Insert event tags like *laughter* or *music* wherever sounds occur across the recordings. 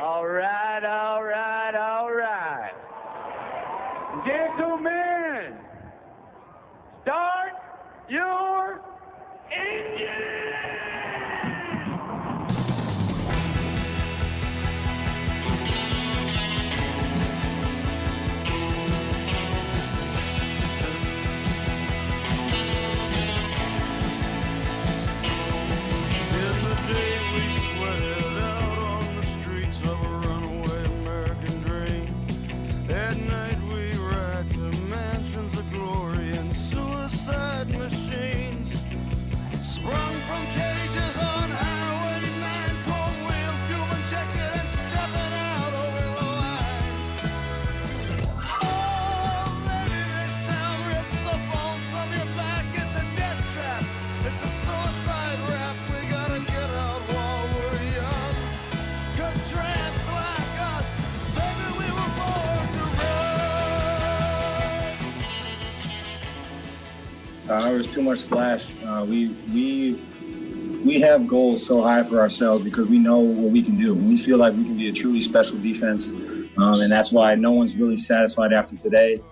All right, Uh, there was too much splash. Uh, we we we have goals so high for ourselves because we know what we can do. We feel like we can be a truly special defense, um, and that's why no one's really satisfied after today.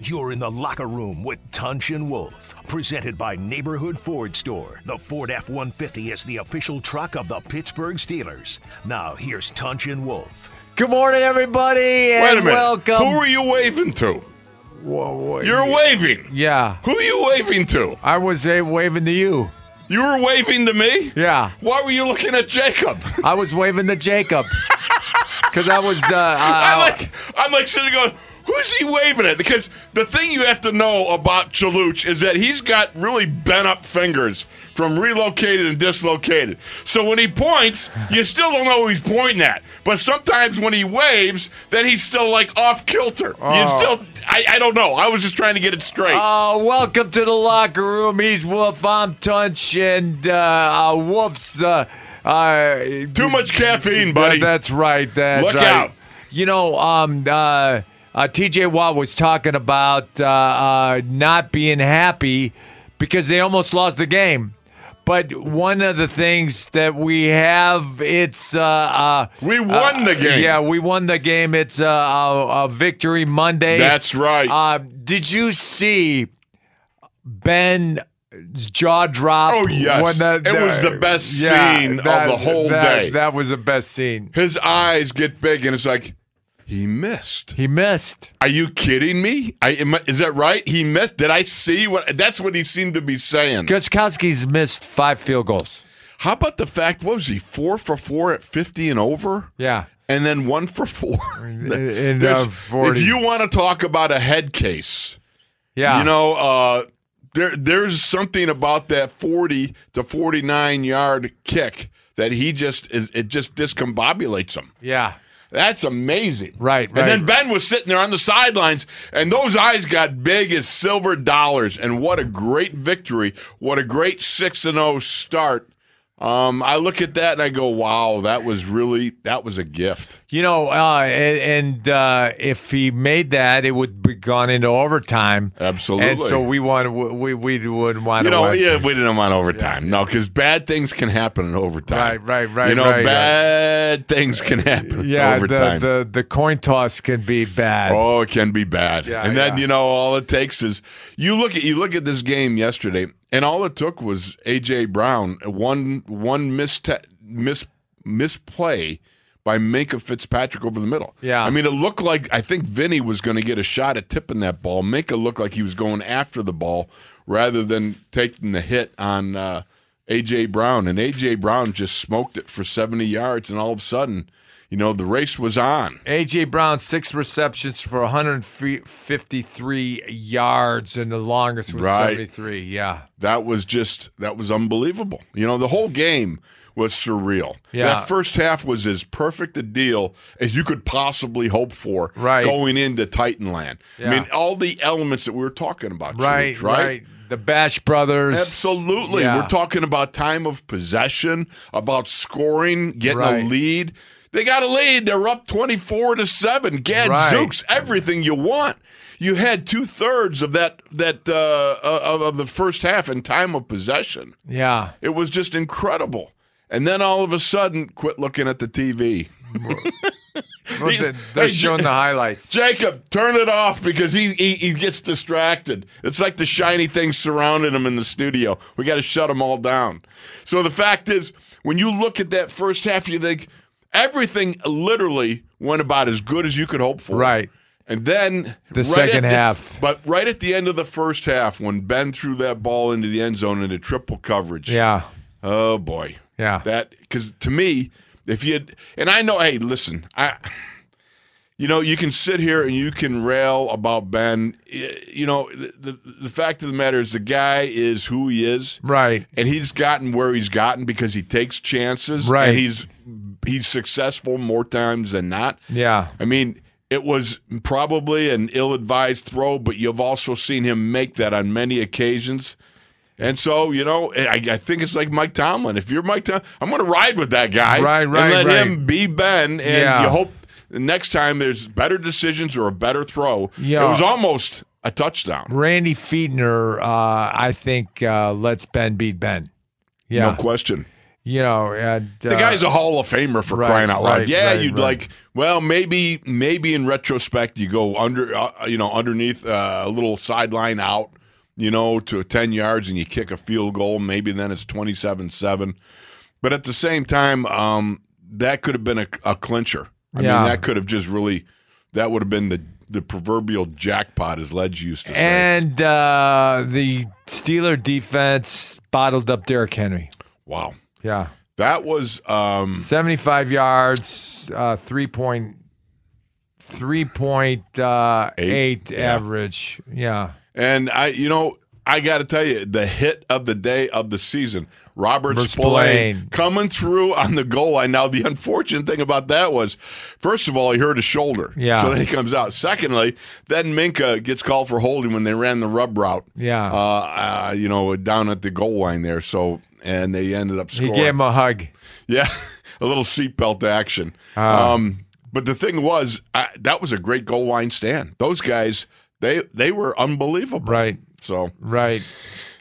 You're in the locker room with Tunch and Wolf, presented by Neighborhood Ford Store. The Ford F 150 is the official truck of the Pittsburgh Steelers. Now, here's Tunch and Wolf. Good morning, everybody, and Wait a minute. welcome. Who are you waving to? Whoa, whoa, You're waving. yeah, Who are you waving to? I was uh, waving to you. You were waving to me? Yeah, Why were you looking at Jacob? I was waving to Jacob *laughs* because I was. Uh, I I, like I'm like sitting there going, who's he waving at? Because the thing you have to know about Chaluch is that he's got really bent up fingers from relocated and dislocated. So when he points, you still don't know who he's pointing at. But sometimes when he waves, then he's still like off kilter. You Oh. still I, I don't know. I was just trying to get it straight. Oh, welcome to the locker room. He's Wolf. I'm Tunch, and uh, uh, Wolf's. Uh, uh, Too much caffeine, buddy. That- that's right. That's Look right. out. You know, um, uh, uh, TJ Watt was talking about uh, uh, not being happy because they almost lost the game. But one of the things that we have, it's uh, uh, We won the uh, game. Yeah, we won the game. It's uh, a, a victory Monday. That's right. Uh, did you see Ben's jaw drop? Oh, yes. when that- It was the best scene of the whole that- day. That was the best scene. His eyes get big, and it's like he missed. He missed. Are you kidding me? I, am I- is that right? He missed. Did I see what? That's what he seemed to be saying. Gostkowski's missed five field goals. How about the fact? What was he four for four at fifty and over? Yeah. and then one for four. *laughs* uh, 40. if you want to talk about a head case, Yeah. you know, uh, there there's something about that 40 to 49 yard kick that he just it just discombobulates him. Yeah. That's amazing. Right, And then. Ben was sitting there on the sidelines, and those eyes got big as silver dollars. And what a great victory! What a great six and zero start. Um, I look at that and I go, "Wow, that was really that was a gift." You know, uh, and, and uh, if he made that, it would be gone into overtime. Absolutely. And so we want we we would want You to know, yeah, we didn't want overtime. No, because bad things can happen in overtime. Right, right, right, You know, right, right. bad things can happen in yeah, the, the the coin toss can be bad. Oh, it can be bad. Yeah, and then yeah. you know all it takes is you look at you look at this game yesterday, and all it took was AJ Brown one one missed miss misplay by Minkah Fitzpatrick over the middle. Yeah. I mean it looked like I think Vinny was going to get a shot at tipping that ball. Minkah looked like he was going after the ball rather than taking the hit on uh, AJ Brown, and AJ Brown just smoked it for seventy yards, and all of a sudden. You know, the race was on. AJ Brown six receptions for 153 yards, and the longest was Right. 73. Yeah, that was just that was unbelievable. You know, the whole game was surreal. Yeah. That first half was as perfect a deal as you could possibly hope for Right. going into Titanland. Yeah. I mean, all the elements that we were talking about. right, right, right? The Bash Brothers. Absolutely. Yeah. We're talking about time of possession, about scoring, getting Right. a lead. They got a lead. They're up 24 to 7. Gad Right. Everything you want. You had two thirds of that that uh, of, of the first half in time of possession. Yeah, It was just incredible. And then all of a sudden, quit looking at the TV. *laughs* They're hey, showing the highlights. Jacob, turn it off because he, he he gets distracted. It's like the shiny things surrounding him in the studio. We got to shut them all down. So the fact is, when you look at that first half, you think everything literally went about as good as you could hope for. Right. And then The right second the- half. but right at the end of the first half, when Ben threw that ball into the end zone into triple coverage, Yeah. oh boy, Yeah. that because to me, if you had, and I know, hey, listen, I, you know, you can sit here and you can rail about Ben. You know, the, the the fact of the matter is, the guy is who he is, Right. and he's gotten where he's gotten because he takes chances, Right. And he's he's successful more times than not. Yeah. I mean, it was probably an ill-advised throw, but you've also seen him make that on many occasions. And so, you know, I, I think it's like Mike Tomlin. If you're Mike Tomlin, I'm going to ride with that guy, Right, right, and let right. him be Ben. And Yeah. you hope next time there's better decisions or a better throw. Yeah. It was almost a touchdown. Randy Fichtner, uh, I think, uh, lets Ben beat Ben. Yeah. No question. You know, and, uh, The guy's a Hall of Famer for right, crying out loud. right, yeah, right, you'd like. Well, maybe, maybe in retrospect, you go under, uh, you know, underneath uh, a little sideline out, you know, to ten yards, and you kick a field goal. Maybe then it's twenty-seven-seven. But at the same time, um, that could have been a, a clincher. I Yeah. mean, that could have just really, that would have been the the proverbial jackpot, as Ledge used to say. And uh, the Steeler defense bottled up Derrick Henry. wow, Yeah. that was. Um, 75 yards, uh, three point, three point uh, Eight, eight yeah. average. Yeah. And I, you know, I got to tell you, the hit of the day of the season, Robert Robert Spillane Spillane. coming through on the goal line. Now, the unfortunate thing about that was, first of all, he hurt his shoulder. Yeah. So then he comes out. Secondly, then Minkah gets called for holding when they ran the rub route. Yeah. Uh, uh, you know, down at the goal line there. So, and they ended up scoring. He gave him a hug. Yeah, *laughs* a little seatbelt action. Ah. Um, but the thing was, I, that was a great goal line stand. Those guys, they they were unbelievable. Right. So, Right.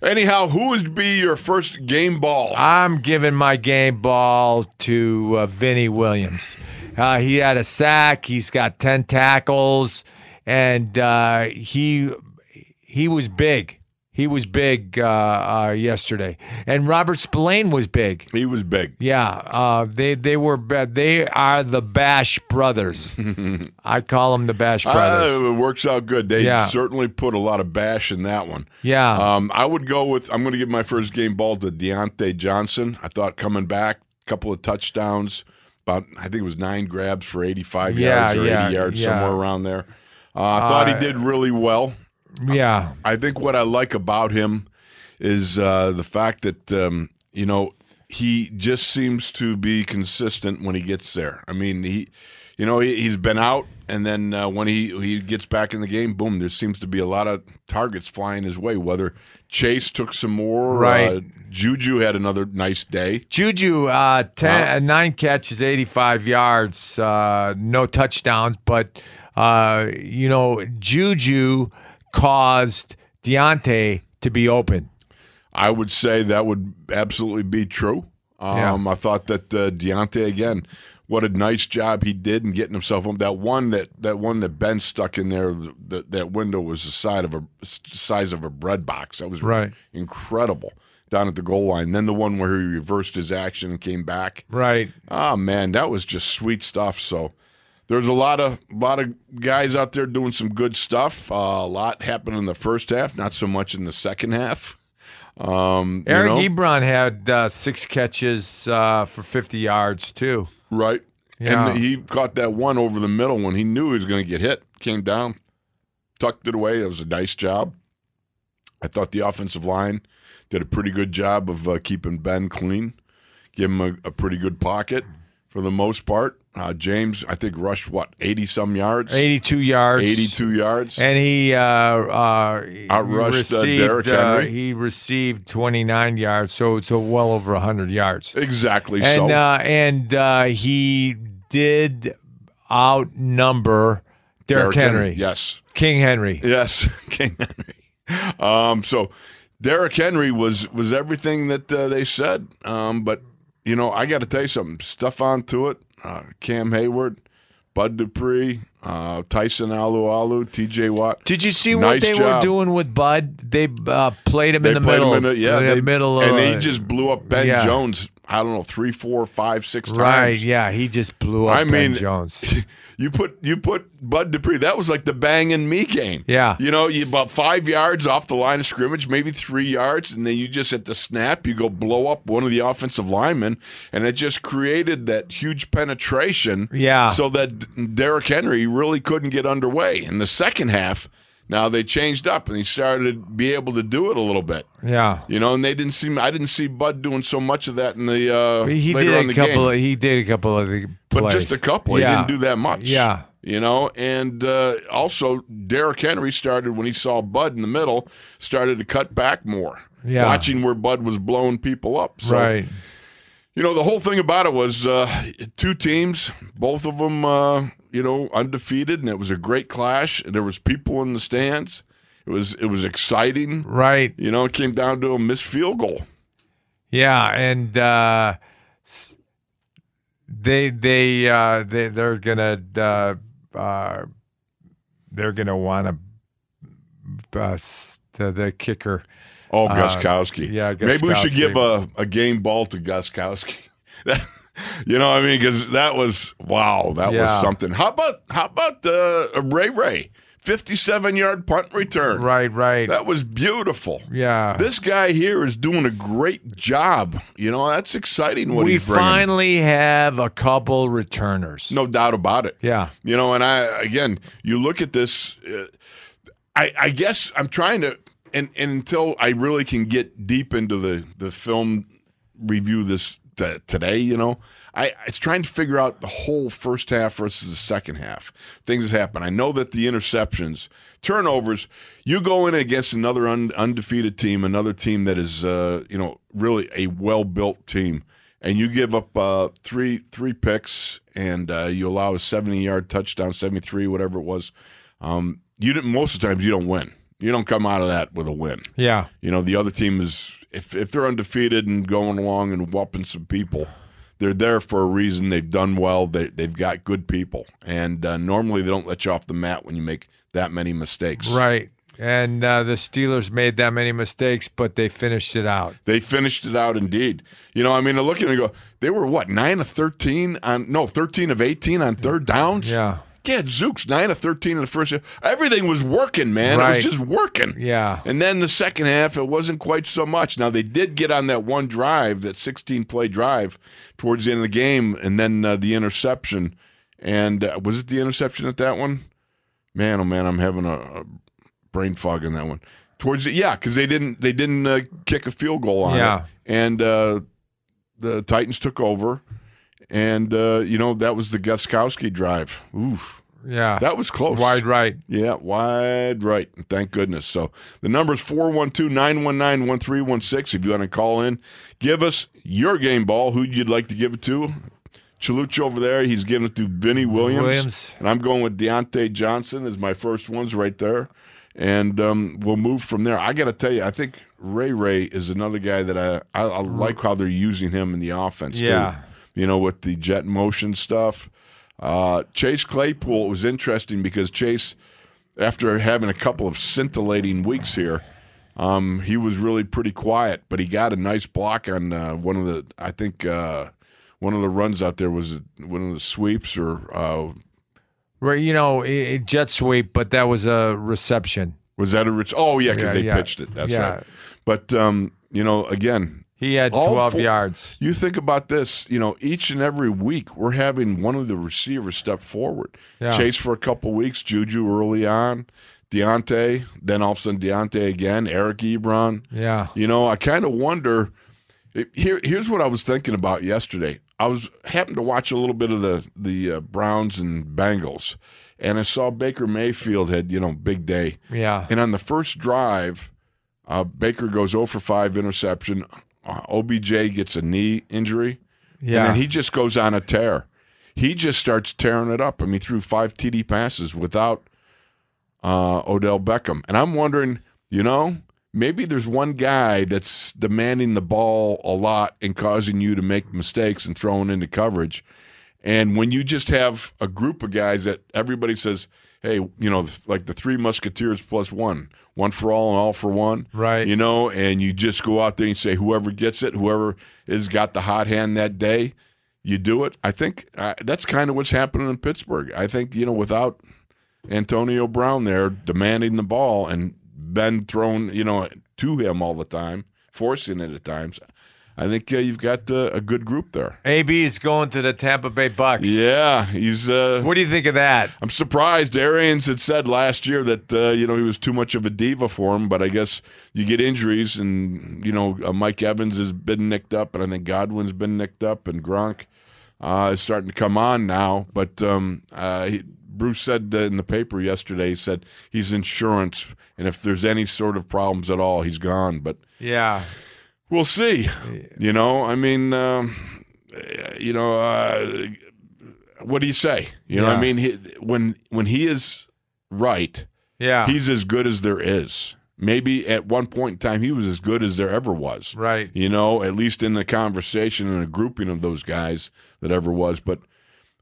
anyhow, who would be your first game ball? I'm giving my game ball to uh, Vinny Williams. Uh, he had a sack. He's got ten tackles, and uh, he he was big. He was big uh, uh, yesterday, and Robert Spillane was big. he was big. Yeah, uh, they they were ba- they are the Bash brothers. *laughs* I call them the Bash brothers. Uh, it works out good. They Yeah. certainly put a lot of bash in that one. yeah, Um, I would go with. I'm going to give my first game ball to Diontae Johnson. I thought coming back, a couple of touchdowns, about I think it was nine grabs for 85 Yeah, yards or yeah, 80 yards, yeah. somewhere around there. Uh, I thought he Uh, did really well. Yeah, I think what I like about him is uh, the fact that um, you know he just seems to be consistent when he gets there. I mean, he, you know, he, he's been out, and then uh, when he he gets back in the game, boom, there seems to be a lot of targets flying his way. Whether Chase took some more, Right. Uh, Juju had another nice day. Juju, uh, ten, Wow. uh, nine catches, 85 yards, uh, no touchdowns, but, uh, you know, Juju caused Diontae to be open. I would say that would absolutely be true. Um, I thought that uh, Diontae again, what a nice job he did in getting himself home. That one that that one that Ben stuck in there, that that window was the side of a size of a bread box. That was Right. incredible down at the goal line. Then the one where he reversed his action and came back. Right. Oh man, that was just sweet stuff. So there's a lot of lot of guys out there doing some good stuff. Uh, a lot happened in the first half, not so much in the second half. Um, you Eric know, Ebron had uh, six catches uh, for 50 yards, too. right? Yeah. And he caught that one over the middle when he knew he was going to get hit. Came down, tucked it away. It was a nice job. I thought the offensive line did a pretty good job of uh, keeping Ben clean, give him a, a pretty good pocket for the most part. Uh, James, I think, rushed what eighty some yards, 82 yards. eighty-two yards. And he uh, uh, uh, Derrick Henry. he received 29 yards, so so well over 100 yards. exactly. And so uh, and uh, he did outnumber Derrick, Henry, yes, King Henry. Yes, *laughs* King Henry. Um, so Derrick Henry was was everything that uh, they said. Um, but you know, I got to tell you something. Stephon Tuitt, uh, Cam Heyward, Bud Dupree, uh, Tyson Alualu, T.J. Watt. Did you see what Nice they were doing with Bud? They uh, played him They in the played middle. him in the, yeah, in the they, middle, of, and he just blew up Ben yeah. Jones. I don't know, three, four, five, six times. right. Yeah, he just blew up I Ben mean, Jones. *laughs* you put you put Bud Dupree. That was like the bang and me game. Yeah. you know, you about five yards off the line of scrimmage, maybe three yards, and then you just at the snap, you go blow up one of the offensive linemen, and it just created that huge penetration. Yeah. so that Derrick Henry really couldn't get underway in the second half. Now they changed up, and he started to be able to do it a little bit. Yeah. You know, and they didn't seem. I didn't see Bud doing so much of that in the uh, He later did on a the couple. game Of, he did a couple of the but just a couple. Yeah. He didn't do that much. Yeah. You know, and uh, also Derrick Henry started when he saw Bud in the middle, started to cut back more. Yeah. Watching where Bud was blowing people up. So, right. you know, the whole thing about it was uh, two teams, both of them, uh, you know, undefeated, and it was a great clash. And There was people in the stands. It was it was exciting. Right. You know, it came down to a missed field goal. Yeah, and uh, they they uh, they they're gonna uh, uh, they're gonna want to uh, the the kicker. Oh, Uh, Gostkowski. yeah, Maybe we should give a, a game ball to Gostkowski. *laughs* *laughs* you know what I mean? Because that was wow, that was something. How about how about uh, Ray Ray, fifty-seven yard punt return? Right, right. That was beautiful. yeah. This guy here is doing a great job. You know that's exciting. What we he's bringing. finally have a couple returners. no doubt about it. Yeah. You know, and I again, you look at this. Uh, I, I guess I'm trying to, and, and until I really can get deep into the the film review this t- today, you know, I it's trying to figure out the whole first half versus the second half. Things that happen. I know that the interceptions, turnovers. You go in against another un, undefeated team, another team that is, uh, you know, really a well built team and you give up uh, three three picks and uh, you allow a 70 yard touchdown 73 whatever it was um, you didn't most of the times you don't win you don't come out of that with a win Yeah. you know the other team is if, if they're undefeated and going along and whooping some people they're there for a reason they've done well they, they've got good people and uh, normally they don't let you off the mat when you make that many mistakes Right. And uh, the Steelers made that many mistakes, but they finished it out. They finished it out indeed. You know, I mean, I look at it and go, they were what, nine of 13 on, no, 13 of 18 on third downs? Yeah. Yeah, Zooks, nine of 13 in the first half. Everything was working, man. It was just working. Yeah. And then the second half, it wasn't quite so much. Now, they did get on that one drive, that 16 play drive towards the end of the game, and then uh, the interception. And uh, was it the interception at that one? Man, oh man, I'm having a, a brain fog in that one. Towards it, yeah, because they didn't they didn't uh, kick a field goal on Yeah. it, and uh, the Titans took over, and uh, you know that was the Gostkowski drive. Oof, Yeah. that was close. Wide right. Yeah, wide right. Thank goodness. So the number is 412 919 1316. If you want to call in, give us your game ball, who you'd like to give it to. Chaluch over there, he's giving it to Vinny Williams. Williams. And I'm going with Diontae Johnson as my first ones right there. And um, we'll move from there. I got to tell you, I think Ray Ray is another guy that I, I, I like how they're using him in the offense, Yeah. too. You know, with the jet motion stuff. Uh, Chase Claypool it was interesting because Chase, after having a couple of scintillating weeks here, um, he was really pretty quiet, but he got a nice block on uh, one of the, I think, uh, one of the runs out there was one of the sweeps or uh, Right, you know, a, a jet sweep, but that was a reception. was that a rich? Oh yeah, because Yeah, they yeah. pitched it. That's Yeah. right. But um, you know, again, He had All 12 four- yards. You think about this, you know, each and every week we're having one of the receivers step forward. Yeah. Chase for a couple weeks, Juju early on, Diontae, then all of a sudden Diontae again, Eric Ebron. Yeah. You know, I kind of wonder. Here, here's what I was thinking about yesterday. I was happened to watch a little bit of the the uh, Browns and Bengals, and I saw Baker Mayfield had you know big day. Yeah. And on the first drive, uh, Baker goes 0 for 5 interception. Uh, OBJ gets a knee injury. Yeah. And then he just goes on a tear. He just starts tearing it up. I mean, threw five TD passes without uh, Odell Beckham. And I'm wondering, you know, maybe there's one guy that's demanding the ball a lot and causing you to make mistakes and throwing into coverage. And when you just have a group of guys that everybody says, hey, you know, like the three musketeers plus one, one for all and all for one. Right. You know, and you just go out there and say, whoever gets it, whoever has got the hot hand that day, you do it. I think uh, that's kind of what's happening in Pittsburgh. I think, you know, without Antonio Brown there demanding the ball and Ben thrown, you know, to him all the time, forcing it at times. I think uh, you've got uh, a good group there. AB is going to the Tampa Bay Bucks. Yeah, he's. Uh, What do you think of that? I'm surprised. Arians had said last year that uh, you know he was too much of a diva for him, but I guess you get injuries, and you know uh, Mike Evans has been nicked up, and I think Godwin's been nicked up, and Gronk uh, is starting to come on now. But um, uh, he, Bruce said uh, in the paper yesterday, he said he's insurance, and if there's any sort of problems at all, he's gone. But Yeah. We'll see. You know, I mean, um, you know, uh, what do you say? You know, Yeah. I mean, he, when when he is right, Yeah. he's as good as there is. Maybe at one point in time, he was as good as there ever was. right. You know, at least in the conversation and a grouping of those guys that ever was. But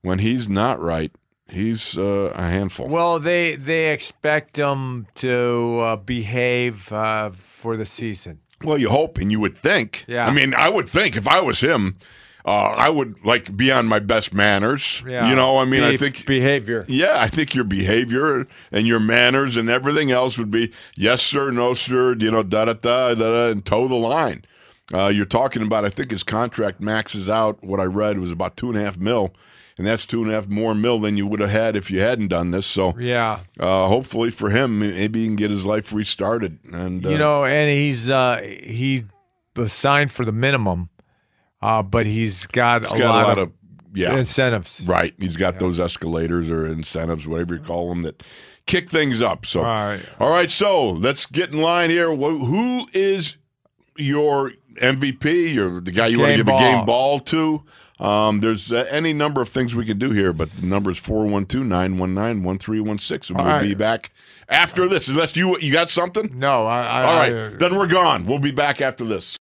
when he's not right, he's uh, a handful. Well, they they expect him to uh, behave uh, for the season. Well, you hope and you would think. Yeah. I mean, I would think if I was him, uh, I would like be on my best manners. Yeah. You know, I mean, I think. behavior. yeah, I think your behavior and your manners and everything else would be yes, sir, no, sir, you know, da da da da, da and toe the line. Uh, you're talking about, I think his contract maxes out. What I read was about two and a half mil, and that's two and a half more mil than you would have had if you hadn't done this. So, Yeah. uh, hopefully for him, maybe he can get his life restarted. And uh, You know, and he's uh, he signed for the minimum, uh, but he's got, he's a, got lot a lot of, of yeah incentives. Right. He's got those escalators or incentives, whatever you call them, that kick things up. So, Right. all right. So let's get in line here. Who is your MVP or the guy you want to Game give a game ball. ball to? Um, there's uh, any number of things we can do here, but the number is 412 919 1316. And we'll right. be back after this. Unless you you got something? No, I, I All right. I- then we're gone. We'll be back after this.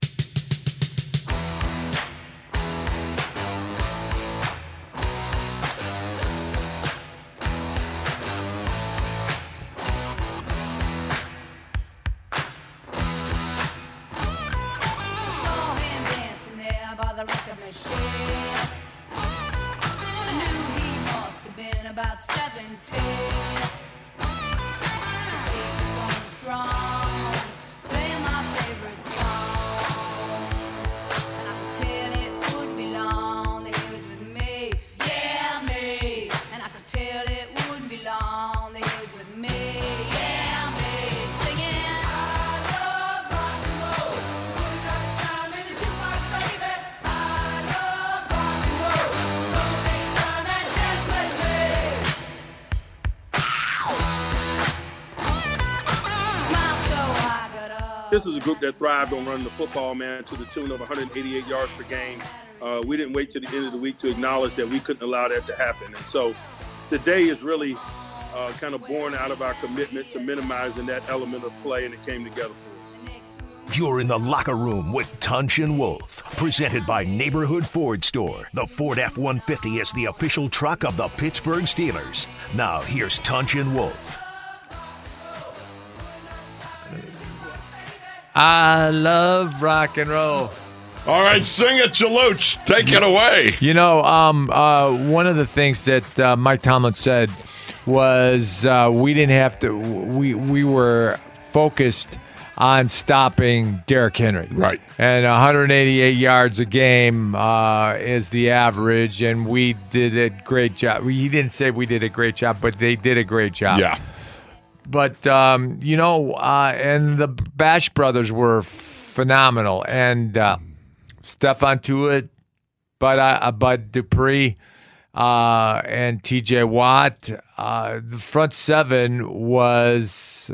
Thrived on running the football, man, to the tune of 188 yards per game. Uh, we didn't wait to the end of the week to acknowledge that we couldn't allow that to happen. And so the day is really uh, kind of born out of our commitment to minimizing that element of play, and it came together for us. You're in the locker room with Tunch and Wolf, presented by Neighborhood Ford Store. The Ford F 150 is the official truck of the Pittsburgh Steelers. Now, here's Tunch and Wolf. I love rock and roll. All right. Sing it, Chaluch. Take it away. You know, um, uh, one of the things that uh, Mike Tomlin said was uh, we didn't have to. We we were focused on stopping Derrick Henry. Right. And 188 yards a game uh, is the average, and we did a great job. He didn't say we did a great job, but they did a great job. Yeah. But um, you know, uh, and the Bash brothers were phenomenal, and uh, Stephon Tuitt, but uh, Bud Dupree, uh, and T.J. Watt. Uh, the front seven was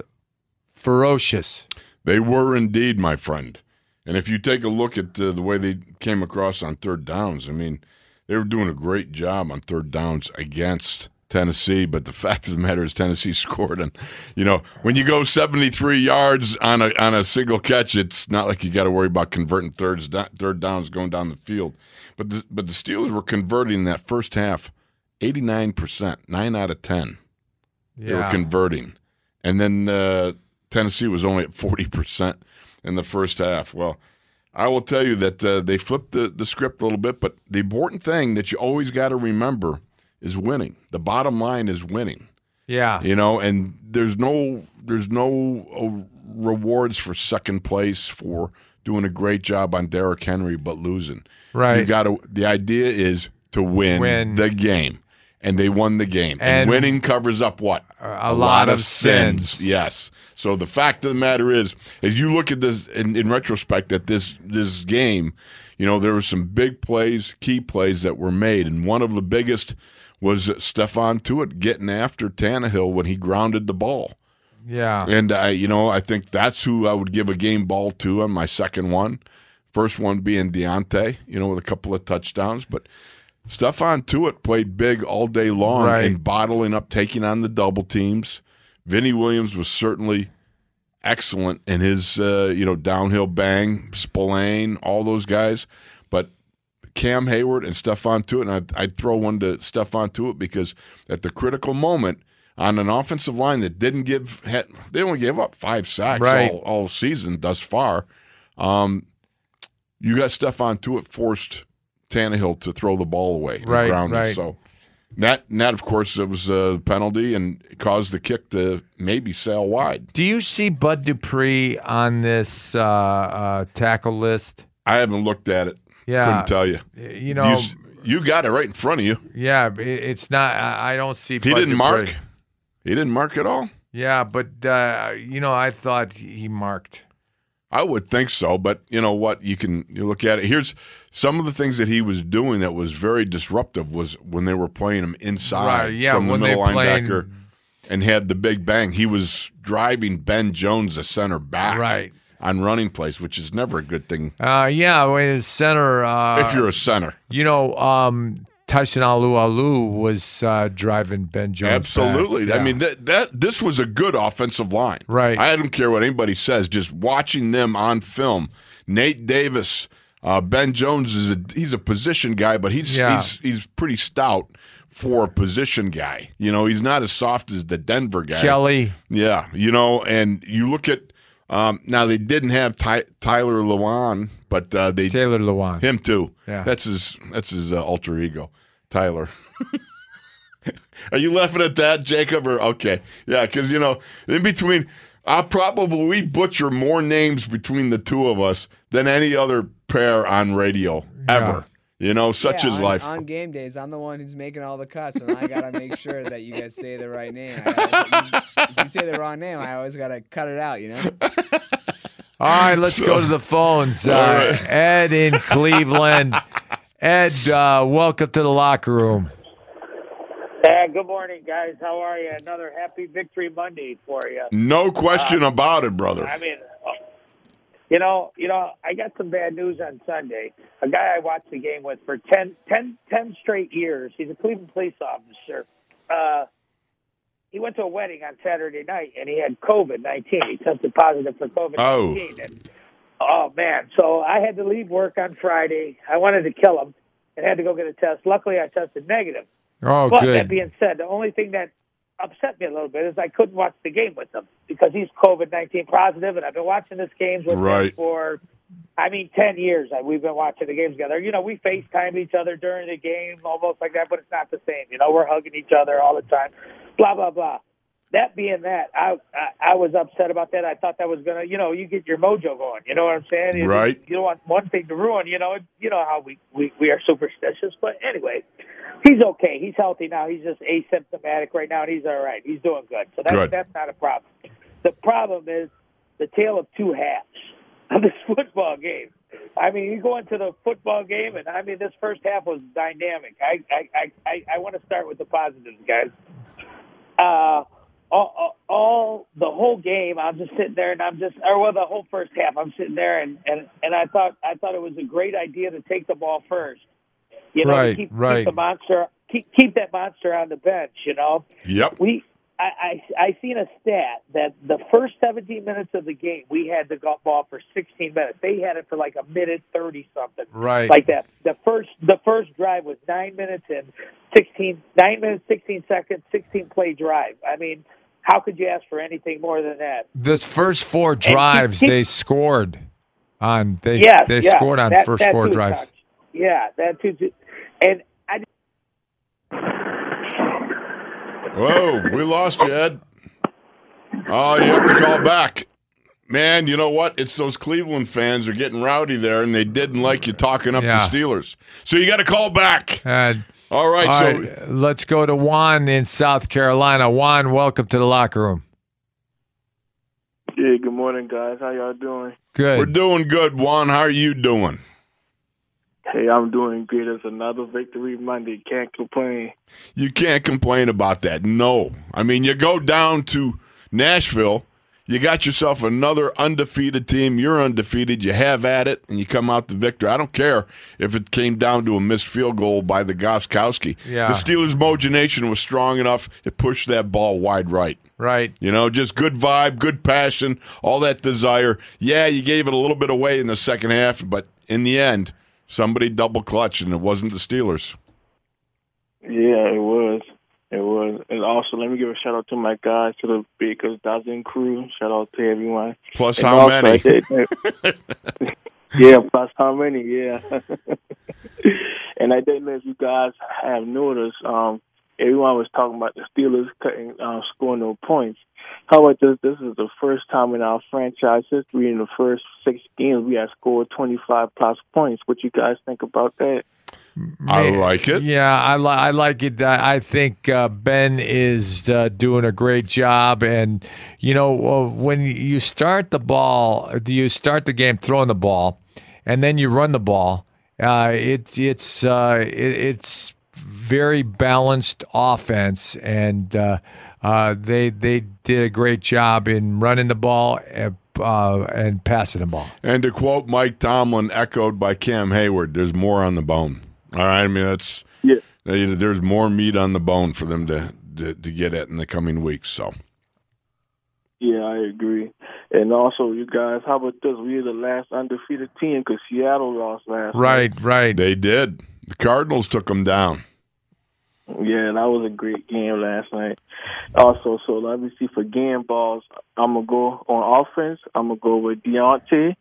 ferocious. They were indeed, my friend. And if you take a look at uh, the way they came across on third downs, I mean, they were doing a great job on third downs against Tennessee, but the *laughs* fact of the matter is Tennessee scored, and you know when you go 73 yards on a on a single catch, it's not like you got to worry about converting thirds third downs going down the field. But the, but the Steelers were converting that first half 89 percent, nine out of ten. They were converting, and then uh, Tennessee was only at 40 percent in the first half. Well. I will tell you that uh, they flipped the, the script a little bit, but the important thing that you always got to remember is winning. The bottom line is winning. yeah. You know, and there's no there's no uh, rewards for second place for doing a great job on Derrick Henry, but losing. Right. You got to. The idea is to win, Win. the game, and they won the game. And, And- winning covers up what A lot of sins. Yes. So the fact of the matter is, as you look at this in, in retrospect at this this game, you know there were some big plays, key plays that were made, and one of the biggest was Stephon Tuitt getting after Tannehill when he grounded the ball. Yeah. And I, you know, I think that's who I would give a game ball to on my second one. First one being Diontae, you know, with a couple of touchdowns. But Stephon Tuitt played big all day long Right. and bottling up, taking on the double teams. Vinny Williams was certainly excellent in his, uh, you know, downhill bang, Spillane, all those guys. Cam Heyward and Stephon Tuitt, and I'd, I'd throw one to Stephon Tuitt because at the critical moment on an offensive line that didn't give, had, they only gave up five sacks Right. all, all season thus far. Um, you got Stephon Tuitt forced Tannehill to throw the ball away, Right, ground right. So that, that of course, it was a penalty and it caused the kick to maybe sail wide. Do you see Bud Dupree on this uh, uh, tackle list? I haven't looked at it. Yeah. Couldn't tell you. You know, you, you got it right in front of you. yeah, it's not. I don't see. He didn't mark. He didn't mark at all. Yeah, but uh, you know, I thought he marked. I would think so, but you know what? You can you look at it. Here's some of the things that he was doing that was very disruptive. Was when they were playing him inside Right, yeah, from the middle playing- linebacker and had the big bang. He was driving Ben Jones, the center back, Right. On running plays, which is never a good thing Uh, yeah, his center. Uh, if you're a center. you know, um, Tyson Alualu was uh, driving Ben Jones. Absolutely. I mean that that this was a good offensive line. Right. I don't care what anybody says. Just watching them on film, Nate Davis, uh, Ben Jones is a he's a position guy, but he's Yeah. he's he's pretty stout for a position guy. You know, he's not as soft as the Denver guy. Kelly. Yeah, you know, and you look at um, now they didn't have Ty, Tyler Lewan, but uh, they Taylor Lewan. him too. Yeah. That's his that's his uh, alter ego, Tyler. *laughs* Are you laughing at that, Jacob? Or okay, yeah, because you know, in between, I'll probably we butcher more names between the two of us than any other pair on radio ever. You know, such Yeah, is on, life. On game days, I'm the one who's making all the cuts, and I gotta make sure that you guys say the right name. I, if you say the wrong name, I always gotta cut it out. You know. All right, let's go to the phones. *laughs* Uh, right. Ed in Cleveland. Ed, uh, welcome to the locker room. Uh, good morning, guys. How are you? Another happy victory Monday for you. no question about it, brother. I mean, uh, you know, you know, I got some bad news on Sunday. A guy I watched the game with for 10, 10, 10 straight years. He's a Cleveland police officer. Uh, he went to a wedding on Saturday night and he had COVID nineteen. He tested positive for COVID nineteen. And oh man! So I had to leave work on Friday. I wanted to kill him and had to go get a test. Luckily, I tested negative. Oh, but good. that being said, the only thing that upset me a little bit is I couldn't watch the game with him because he's COVID nineteen positive, and I've been watching this games with Right. him for, I mean, ten years. We've been watching the games together. You know, we FaceTime each other during the game, almost like that, but it's not the same. You know, we're hugging each other all the time. Blah blah blah. That being that, I, I I was upset about that. I thought that was gonna, you know, you get your mojo going. You know what I'm saying? You- Right. You don't want one thing to ruin. You know, you know how we we we are superstitious. But anyway, he's okay. He's healthy now. He's just asymptomatic right now, and he's all right. He's doing good. So that's Good. that's not a problem. The problem is the tale of two halves of this *laughs* football game. I mean, you go into the football game, and I mean, this first half was dynamic. I I I, I, I want to start with the positives, guys. Uh, all, all, all the whole game, I'm just sitting there, and I'm just, or well, the whole first half, I'm sitting there, and and and I thought I thought it was a great idea to take the ball first. You know, Right, keep, right. keep the monster keep keep that monster on the bench. You know, Yep. we I, I I seen a stat that the first 17 minutes of the game we had the golf ball for 16 minutes. They had it for like a minute 30 something. Right. Like that. The first the first drive was nine minutes and 16 nine minutes 16 seconds 16 play drive. I mean, how could you ask for anything more than that? This first four drives, keep- they scored on. They Yes, they yeah, scored on that- first that four drives. Coach. Yeah, that too. And I Whoa, we lost you, Ed. Oh, you have to call back. Man, you know what? It's those Cleveland fans are getting rowdy there, and they didn't like you talking up Yeah. the Steelers. So you got to call back. Uh, All right, all so right, let's go to Juan in South Carolina. Juan, welcome to the locker room. Yeah, good morning, guys. How y'all doing? Good. we're doing good, Juan. How are you doing? Hey, I'm doing good. It's another victory Monday. Can't complain. You can't complain about that. No. I mean, you go down to Nashville, you got yourself another undefeated team. You're undefeated. You have at it, and you come out the victor. I don't care if it came down to a missed field goal by the Gostkowski. Yeah. The Steelers' mogination was strong enough. to push that ball wide right. Right. You know, just good vibe, good passion, all that desire. Yeah, you gave it a little bit away in the second half, but in the end, somebody double clutch, and it wasn't the Steelers. Yeah, it was. It was. And also, let me give a shout out to my guys, to the Bakers Dozen crew. Shout out to everyone. Plus, And how many? *laughs* Yeah, plus how many? Yeah. *laughs* and I didn't know if you guys have noticed. Um, everyone was talking about the Steelers cutting, uh, scoring no points. How about this? This is the first time in our franchise history, in the first six games, we have scored 25 plus points. What you guys think about that? I like it. Yeah, I, li- I like it. I, I think uh, Ben is uh, doing a great job. And, you know, uh, when you start the ball, you start the game throwing the ball, and then you run the ball, uh, it's, it's, uh, it, it's very balanced offense. And uh, uh, they, they did a great job in running the ball and, uh, and passing the ball. And to quote Mike Tomlin, echoed by Cam Heyward, there's more on the bone. All right, I mean that's Yeah. you know, there's more meat on the bone for them to, to to get at in the coming weeks. So Yeah, I agree. And also, you guys, how about this? We are the last undefeated team because Seattle lost last. Right, right. they did. The Cardinals took them down. Night. Yeah, that was a great game last night. Also, so let me see for game balls. I'm gonna go on offense. I'm gonna go with Diontae.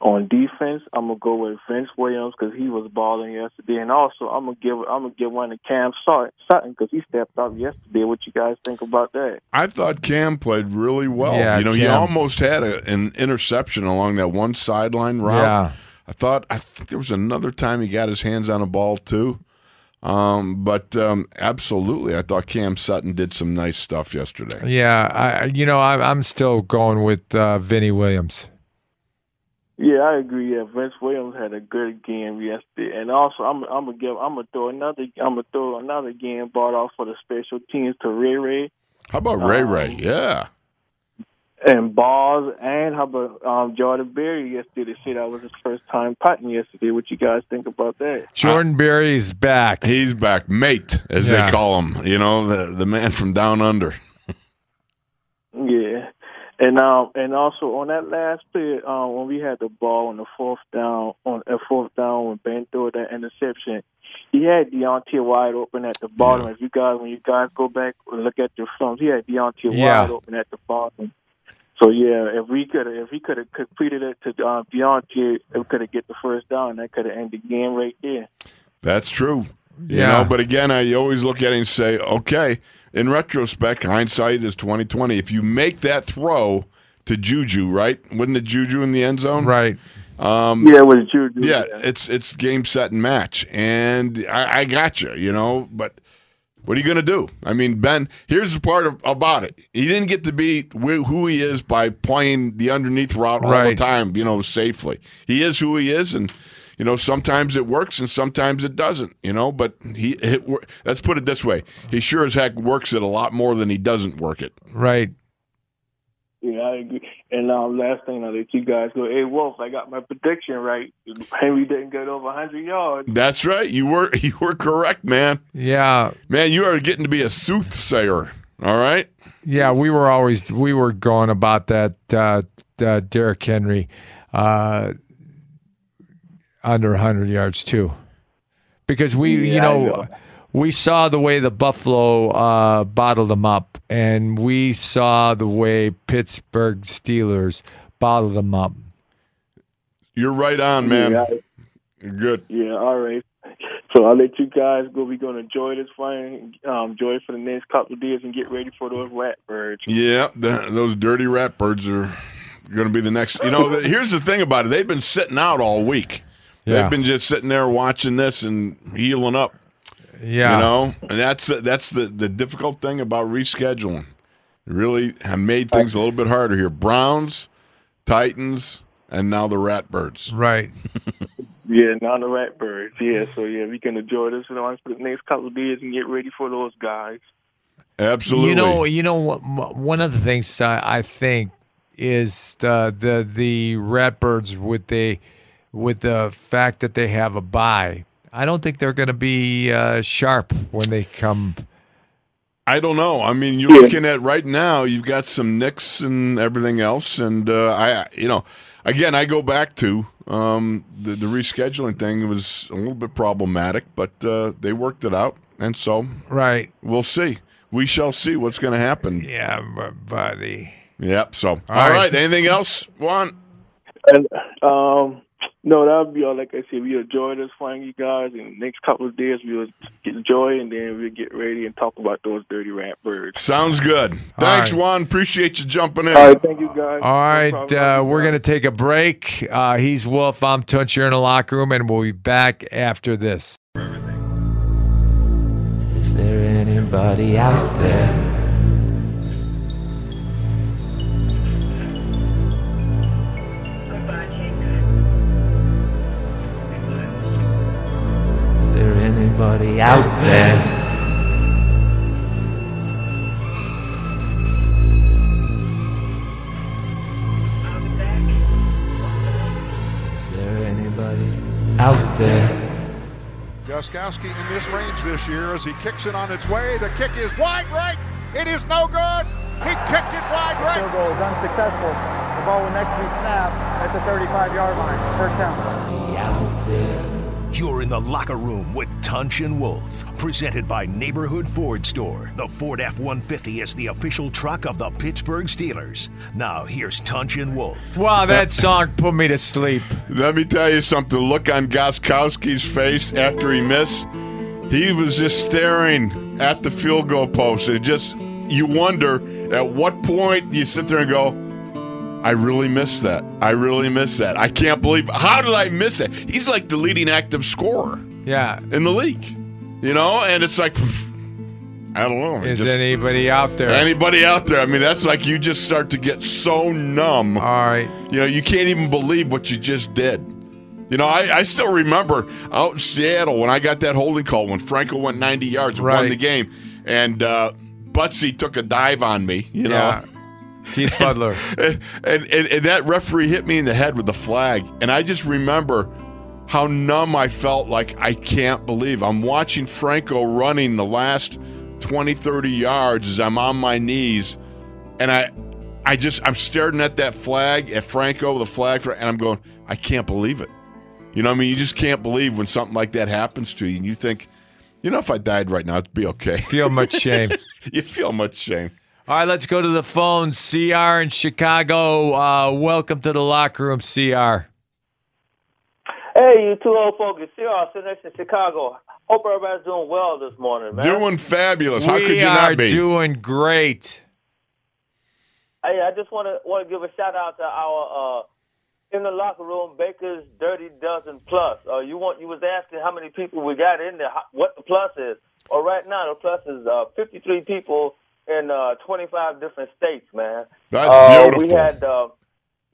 On defense, I'm gonna go with Vince Williams because he was balling yesterday, and also I'm gonna give I'm gonna give one to Cam Sut- Sutton because he stepped up yesterday. What you guys think about that? I thought Cam played really well. Yeah, you know, he almost had a, an interception along that one sideline route. Yeah. I thought I think there was another time he got his hands on a ball too. Um, but um, absolutely, I thought Cam Sutton did some nice stuff yesterday. Yeah, I you know I, I'm still going with uh, Vinny Williams. Yeah, I agree. Yeah, Vince Williams had a good game yesterday, and also I'm I'm gonna give I'm gonna throw another I'm gonna throw another game bought off for the special teams to Ray Ray How about Ray Um, Ray? Yeah. And Balls, and how about um, Jordan Berry yesterday? They said that was his first time putting yesterday. What you guys think about that? Jordan Berry's back. He's back, mate, as Yeah. they call him. You know, the the man from down under. *laughs* Yeah, and um and also on that last play, um when we had the ball on the fourth down on a fourth down when Ben threw that interception, he had Diontae wide open at the bottom. If you guys when you guys go back and look at your films, he had Diontae Yeah. wide open at the bottom. So yeah, if we could if he could have completed it to um, Diontae, it could have get the first down. That could have ended the game right there. That's true. You Yeah. know, but again, I always look at it and say, okay, in retrospect, hindsight is twenty twenty. If you make that throw to Juju, right? Wasn't it Juju in the end zone? Right. Um, Yeah, it was Juju. yeah, it's it's game set and match, and I, I got you. You know, but what are you going to do? I mean, Ben. Here's the part of, about it. He didn't get to be wh- who he is by playing the underneath route all the time. You know, safely. He is who he is, and you know sometimes it works and sometimes it doesn't. You know, but he. It, let's put it this way: he sure as heck works it a lot more than he doesn't work it. Right. Yeah, I agree. And um, last thing, I'll let you guys go. Hey, Wolf, I got my prediction right. Henry didn't get over 100 yards. That's right. You were *laughs* you were correct, man. Yeah, Man, you are getting to be a soothsayer. All right. yeah. We were always we were going about that uh, uh, Derrick Henry uh, under 100 yards too, because we you Yeah, I know, know. We saw the way the Buffalo uh, bottled them up, and we saw the way Pittsburgh Steelers bottled them up. You're right on, man. Yeah, You're good. yeah, all right. So I'll let you guys go. We're going to enjoy this fun, um, enjoy it for the next couple of days and get ready for those rat birds. Yeah, the, those dirty rat birds are going to be the next. You know, *laughs* here's the thing about it: they've been sitting out all week. Yeah. They've been just sitting there watching this and healing up. Yeah, You know, and that's that's the the difficult thing about rescheduling. Really have made things a little bit harder here. Browns, Titans, and now the Ratbirds. right. *laughs* Yeah, now the Ratbirds. Yeah, so yeah, we can enjoy this for the next couple of days and get ready for those guys. Absolutely. You know, you know what? One of the things I, I think is the the the Ratbirds with the with the fact that they have a bye. I don't think they're going to be uh, sharp when they come. I don't know. I mean, you're Yeah. looking at right now. You've got some nicks and everything else, and uh, I, you know, again, I go back to um, the the rescheduling thing was a little bit problematic, but uh, they worked it out, and so Right. we'll see. We shall see what's going to happen. Yeah, bu- buddy. Yep. So, all right. right. Anything else, Juan? And um, no, that'll be all. Like I said, we enjoy this fun, you guys. And the next couple of days, we'll enjoy, and then we'll get ready and talk about those dirty rat birds. Sounds good. Thanks, right. Juan. Appreciate you jumping in. All right, thank you guys. All right, uh, we're going to take a break. Uh, he's Wolf. I'm Tunch here in the locker room, and we'll be back after this. Is there anybody out there? Anybody out there? Is there anybody out there? Gostkowski in this range this year as he kicks it on its way. The kick is wide right. It is no good. He kicked it wide right. Field goal is unsuccessful. The ball will next be snapped at the 35-yard line. First down. You're in the locker room with Tunch and Wolf, presented by Neighborhood Ford Store. The Ford F 150 is the official truck of the Pittsburgh Steelers. Now, here's Tunch and Wolf. Wow, that song put me to sleep. Let me tell you something. Look on Gostkowski's face after he missed, he was just staring at the field goal post. And just, you wonder at what point you sit there and go, I really miss that. I really miss that. I can't believe, how did I miss it? He's like the leading active scorer Yeah. in the league, you know? And it's like, I don't know. Is Just- anybody out there? Anybody out there? I mean, that's like you just start to get so numb. All right. You know, you can't even believe what you just did. You know, I, I still remember out in Seattle when I got that holding call when Franco went 90 yards and won the game, and uh, Butsy took a dive on me. You know, Yeah. Keith Butler. and, and, and, and that referee hit me in the head with the flag. And I just remember how numb I felt like I can't believe. I'm watching Franco running the last 20, 30 yards as I'm on my knees. And I I just I'm staring at that flag, at Franco, with the flag for and I'm going, I can't believe it. You know what I mean? You just can't believe when something like that happens to you and you think, you know, if I died right now, it'd be okay. Feel much shame. *laughs* you feel much shame. All right, let's go to the phone. CR in Chicago. Uh, welcome to the locker room, CR. Hey, you two old folks, it's CR sitting next in Chicago. Hope everybody's doing well this morning, man. Doing fabulous. How we could you are not be? doing great. Hey, I just want to want to give a shout out to our uh, in the locker room Baker's Dirty Dozen Plus. Uh, you want you was asking how many people we got in there, how, what the plus is. Well, right now the plus is uh, 53 people in uh, 25 different states, man. That's Uh, We had uh,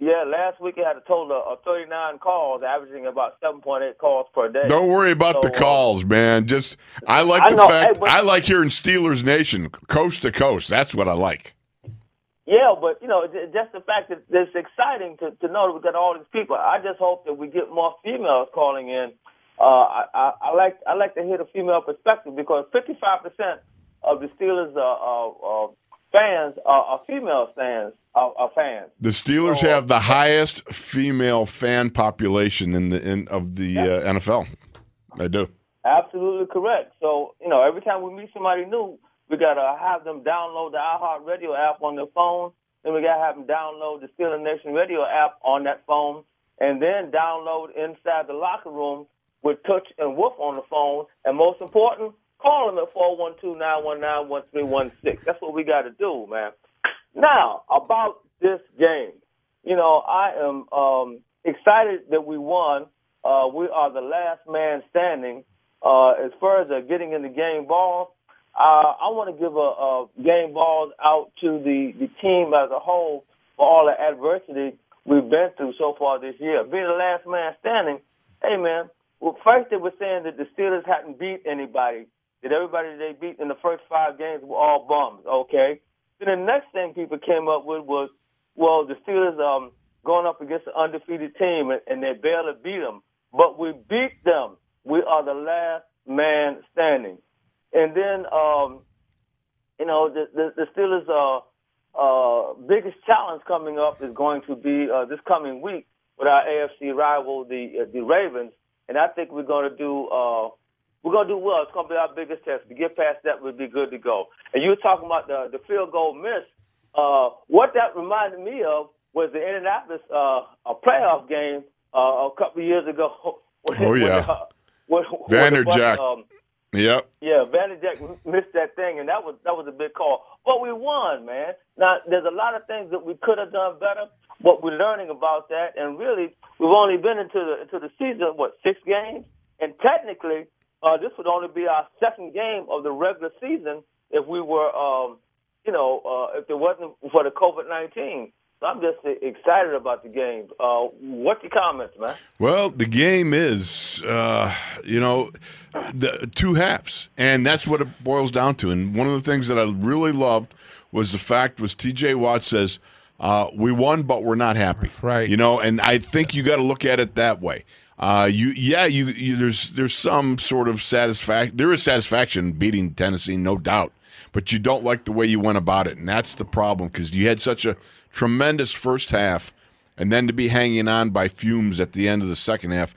yeah, last week we had a total of 39 calls, averaging about 7.8 calls per day. Don't worry about the So, uh, calls, man. Just I like I the know, fact hey, but- I like hearing Steelers Nation coast to coast. That's what I like. Yeah, but you know, just the fact that it's exciting to, to know that we got all these people. I just hope that we get more females calling in. Uh, I, I, I like I like to hear the female perspective because 55 percent of the Steelers uh, uh, uh, fans are, are female fans. Are, are fans. The Steelers have the highest female fan population in the in of the uh, NFL. They do. Absolutely correct. So, you know, every time we meet somebody new, we gotta have them download the iHeartRadio app on their phone. Then we gotta have them download the Steeler Nation Radio app on that phone, and then download inside the locker room with Tunch and Wolf on the phone. And most important, call them at four one two nine one nine one three one six. That's what we gotta do, man. Now about this game, you know, I am um, excited that we won. Uh, we are the last man standing. Uh, as far as uh, getting in the game ball, uh, I want to give a, a game balls out to the, the team as a whole for all the adversity we've been through so far this year. Being the last man standing, hey man, well, first they were saying that the Steelers hadn't beat anybody, that everybody they beat in the first five games were all bums. Okay. Then the next thing people came up with was, well, the Steelers um going up against an undefeated team and, and they barely beat them, but we beat them. We are the last man standing. And then, um, you know, the, the, the Steelers' uh, uh, biggest challenge coming up is going to be uh, this coming week with our AFC rival, the uh, the Ravens. And I think we're going to do uh, we're going to do well. It's going to be our biggest test. We get past that, we'll be good to go. And you were talking about the the field goal miss. Uh, what that reminded me of was the Indianapolis uh, a playoff game uh, a couple years ago. *laughs* when- Oh, when, yeah. uh, when- when the Bucs, um, Yep. yeah, Vanderjagt missed that thing, and that was that was a big call. But we won, man. Now there's a lot of things that we could have done better, but we're learning about that. And really, we've only been into the into the season what six games, and technically, uh, this would only be our second game of the regular season if we were, um, you know, uh, if it wasn't for the COVID nineteen. So I'm just excited about the game. Uh, what's your comments, man? Well, the game is, uh, you know, the two halves, and that's what it boils down to. And one of the things that I really loved was the fact was T.J. Watt says, uh, "We won, but we're not happy." Right. You know, and I think you got to look at it that way. Uh, you, yeah, you, you, there's there's some sort of satisfaction. There is satisfaction in beating Tennessee, no doubt, but you don't like the way you went about it, and that's the problem because you had such a tremendous first half and then to be hanging on by fumes at the end of the second half.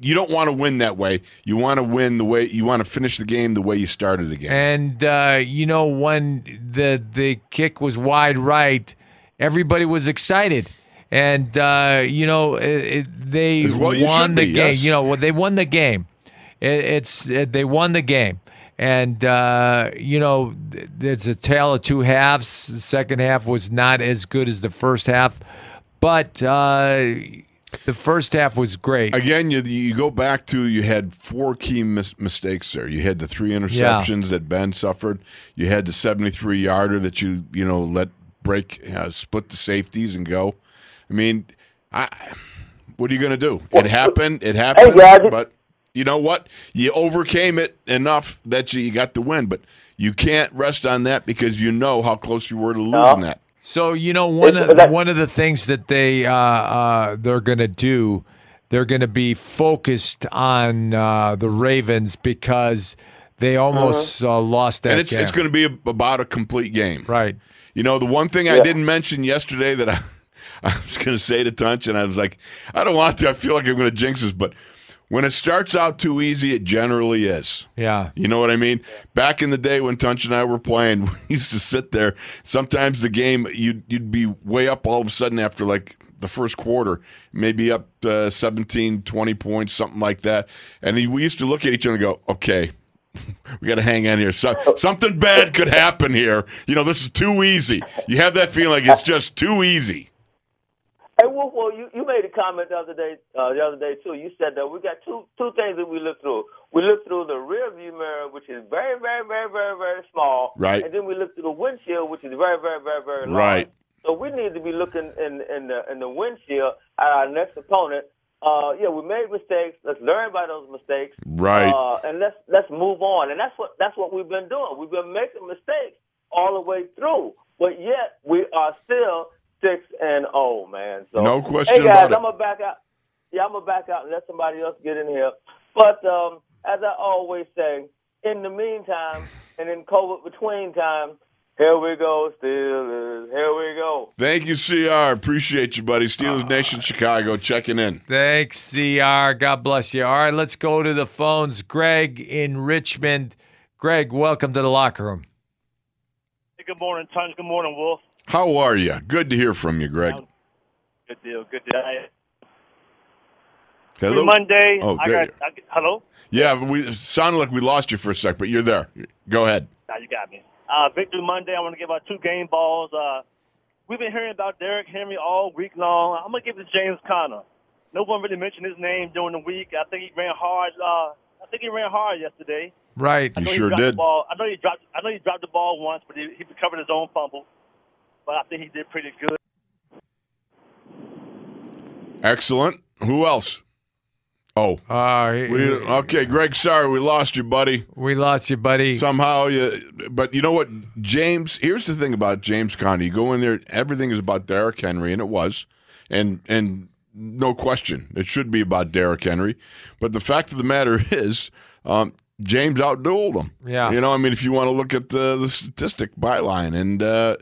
You don't want to win that way. You want to win the way you want to finish the game the way you started the game. And uh, you know when the the kick was wide right, everybody was excited, and uh, you know it, it, they well won the be, game. yes. You know well, they won the game. It, it's it, they won the game, and uh, you know it's a tale of two halves. The second half was not as good as the first half, but uh, the first half was great. Again, you you go back to you had four key mis- mistakes there. You had the three interceptions that Ben suffered. You had the seventy-three yarder that you you know let break, uh, split the safeties and go. I mean, I what are you going to do? It happened. It happened. guys. but you know what? You overcame it enough that you, you got the win. But you can't rest on that because you know how close you were to losing that. So you know one of that- one of the things that they uh, uh, they're going to do, they're going to be focused on uh, the Ravens because they almost uh, lost that and it's game. it's going to be a, about a complete game. Right. You know, the one thing I didn't mention yesterday that I, *laughs* I was going to say to Tunch, and I was like, I don't want to. I feel like I'm going to jinx this, but when it starts out too easy, it generally is. yeah. You know what I mean? Back in the day when Tunch and I were playing, *laughs* we used to sit there. Sometimes the game, you'd, you'd be way up all of a sudden after like the first quarter, maybe up uh, 17, 20 points, something like that. And we used to look at each other and go, okay, *laughs* we got to hang on here. So, something bad could happen here. You know, this is too easy. You have that feeling it's just too easy. Hey, Wolf, well, you, you made a comment the other day, uh, the other day too. You said that we got two two things that we look through. We look through the rear view mirror, which is very, very, very, very, very small, Right. And then we look through the windshield, which is very, very, very, very large. Right. So we need to be looking in in the in the windshield at our next opponent. Uh, yeah, we made mistakes. Let's learn by those mistakes. Right. Uh, and let's let's move on. And that's what that's what we've been doing. We've been making mistakes all the way through. but yet we are still six and zero, man. So No question Hey guys, about it. I'm gonna back out. Yeah, I'm gonna back out and let somebody else get in here. But um, as I always say, in the meantime, and in COVID between time, here we go, Steelers. Here we go. Thank you, CR. Appreciate you, buddy. Steelers ah, Nation Chicago checking in. Thanks, CR. God bless you. All right, let's go to the phones. Greg in Richmond. Greg, welcome to the locker room. Hey, good morning, Tons. Good morning, Wolf. How are you? Good to hear from you, Greg. Good deal. Good deal. Hello. Monday. Oh, I got. I, hello. Yeah, we sounded like we lost you for a sec, but you're there. Go ahead. Now you got me. Uh, Victory Monday. I want to give out two game balls. Uh, we've been hearing about Derrick Henry all week long. I'm gonna give it to James Conner. No one really mentioned his name during the week. I think he ran hard. Uh, I think he ran hard yesterday. Right. You sure dropped did. The ball. I know he dropped. I know he dropped the ball once, but he, he recovered his own fumble. But I think he did pretty good. Excellent. Who else? Oh. Uh, We, okay, Greg, sorry we lost you, buddy. We lost you, buddy. Somehow you but you know what, James, here's the thing about James Conner. You go in there, everything is about Derrick Henry, and it was. And and no question. It should be about Derrick Henry. But the fact of the matter *laughs* is, um, James outdueled him. Yeah. You know, I mean, if you want to look at the, the statistic byline, and uh,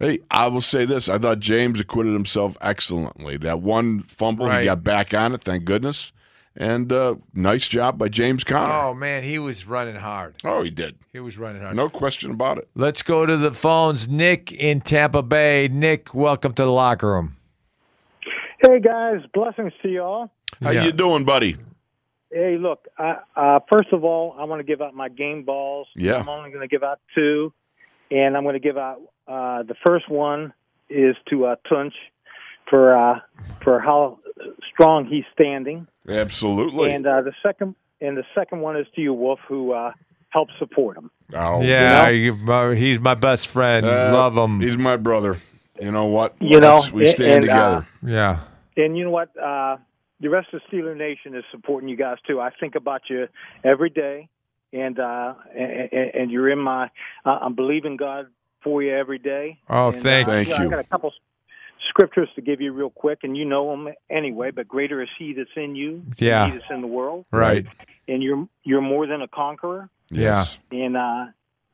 hey, I will say this: I thought James acquitted himself excellently. That one fumble, Right. he got back on it, thank goodness, and uh, nice job by James Conner. Oh man, he was running hard. Oh, he did. He was running hard. No question about it. Let's go to the phones. Nick in Tampa Bay. Nick, welcome to the locker room. Hey guys, blessings to y'all. How you doing, buddy? Hey, look. I, uh, first of all, I want to give out my game balls. Yeah. I'm only going to give out two, and I'm going to give out uh, the first one is to uh, Tunch for uh, for how strong he's standing, Absolutely. and uh, the second and the second one is to you, Wolf, who uh, helped support him. Oh, Yeah, you- uh, he's my best friend. Uh, Love him. He's my brother. You know what? You know, That's- we stand and, uh, together. yeah. And you know what? Uh, the rest of the Steeler Nation is supporting you guys too. I think about you every day, and uh, and, and you're in my. Uh, I'm believing God for you every day. Oh, And, thank uh, Thank I you. got a couple scriptures to give you real quick, and you know them anyway. But greater is He that's in you, than Yeah. He that's in the world. Right. And you're you're more than a conqueror. Yeah. And uh,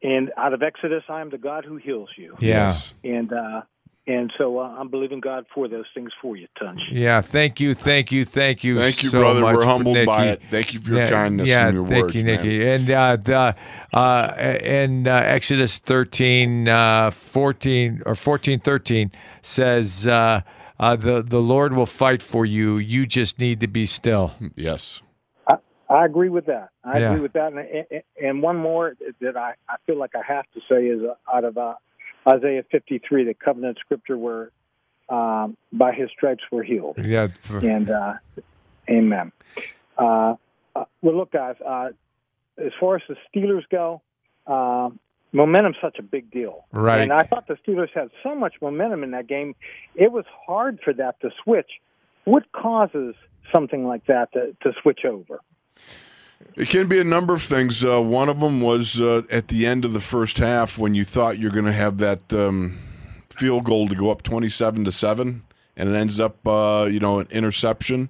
and out of Exodus, I am the God who heals you. Yeah. And uh, and so uh, I'm believing God for those things for you, Tunch. Yeah, thank you, thank you, thank you. Thank you, so brother. much, We're humbled Nikki. by it. Thank you for your yeah, kindness yeah, and your thank words, you, man. Nikki. And uh, the, uh, and uh, Exodus 13, uh, 14 or 14, 13 says, uh, uh, the the Lord will fight for you. You just need to be still. Yes. I, I agree with that. I Yeah. agree with that. And, and, and one more that I, I feel like I have to say is uh, out of uh, Isaiah 53, the covenant scripture where um, by his stripes we're healed. Yeah. And uh, amen. Uh, uh, well, look, guys, uh, as far as the Steelers go, uh, momentum's such a big deal. Right. And I thought the Steelers had so much momentum in that game, it was hard for that to switch. What causes something like that to, to switch over? It can be a number of things. Uh, one of them was uh, at the end of the first half when you thought you're going to have that um, field goal to go up 27 to seven, and it ends up, uh, you know, an interception.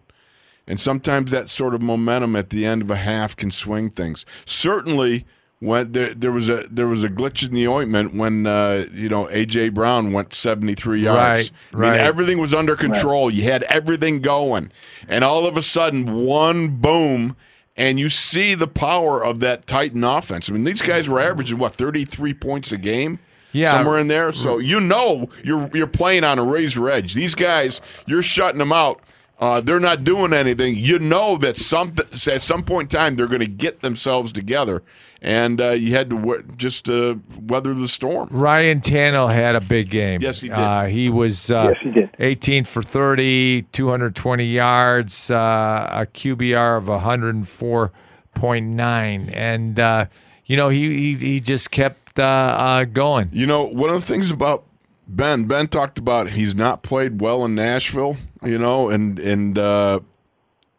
And sometimes that sort of momentum at the end of a half can swing things. Certainly, when there, there was a there was a glitch in the ointment when uh, you know AJ Brown went 73 yards. Right, I mean, right. everything was under control. You had everything going, and all of a sudden, one boom, and you see the power of that Titan offense. I mean, these guys were averaging what 33 points a game. Yeah. somewhere in there. So you know you're you're playing on a razor edge. These guys, you're shutting them out. Uh, they're not doing anything. You know that some at some point in time they're going to get themselves together, and uh, you had to w- just uh, weather the storm. Ryan Tannehill had a big game. Yes, he did. Uh, he was uh, Yes, he did. 18 for 30, 220 yards, uh, a QBR of 104.9. And, uh, you know, he, he, he just kept uh, uh, going. You know, one of the things about Ben, Ben talked about he's not played well in Nashville, you know, and and uh,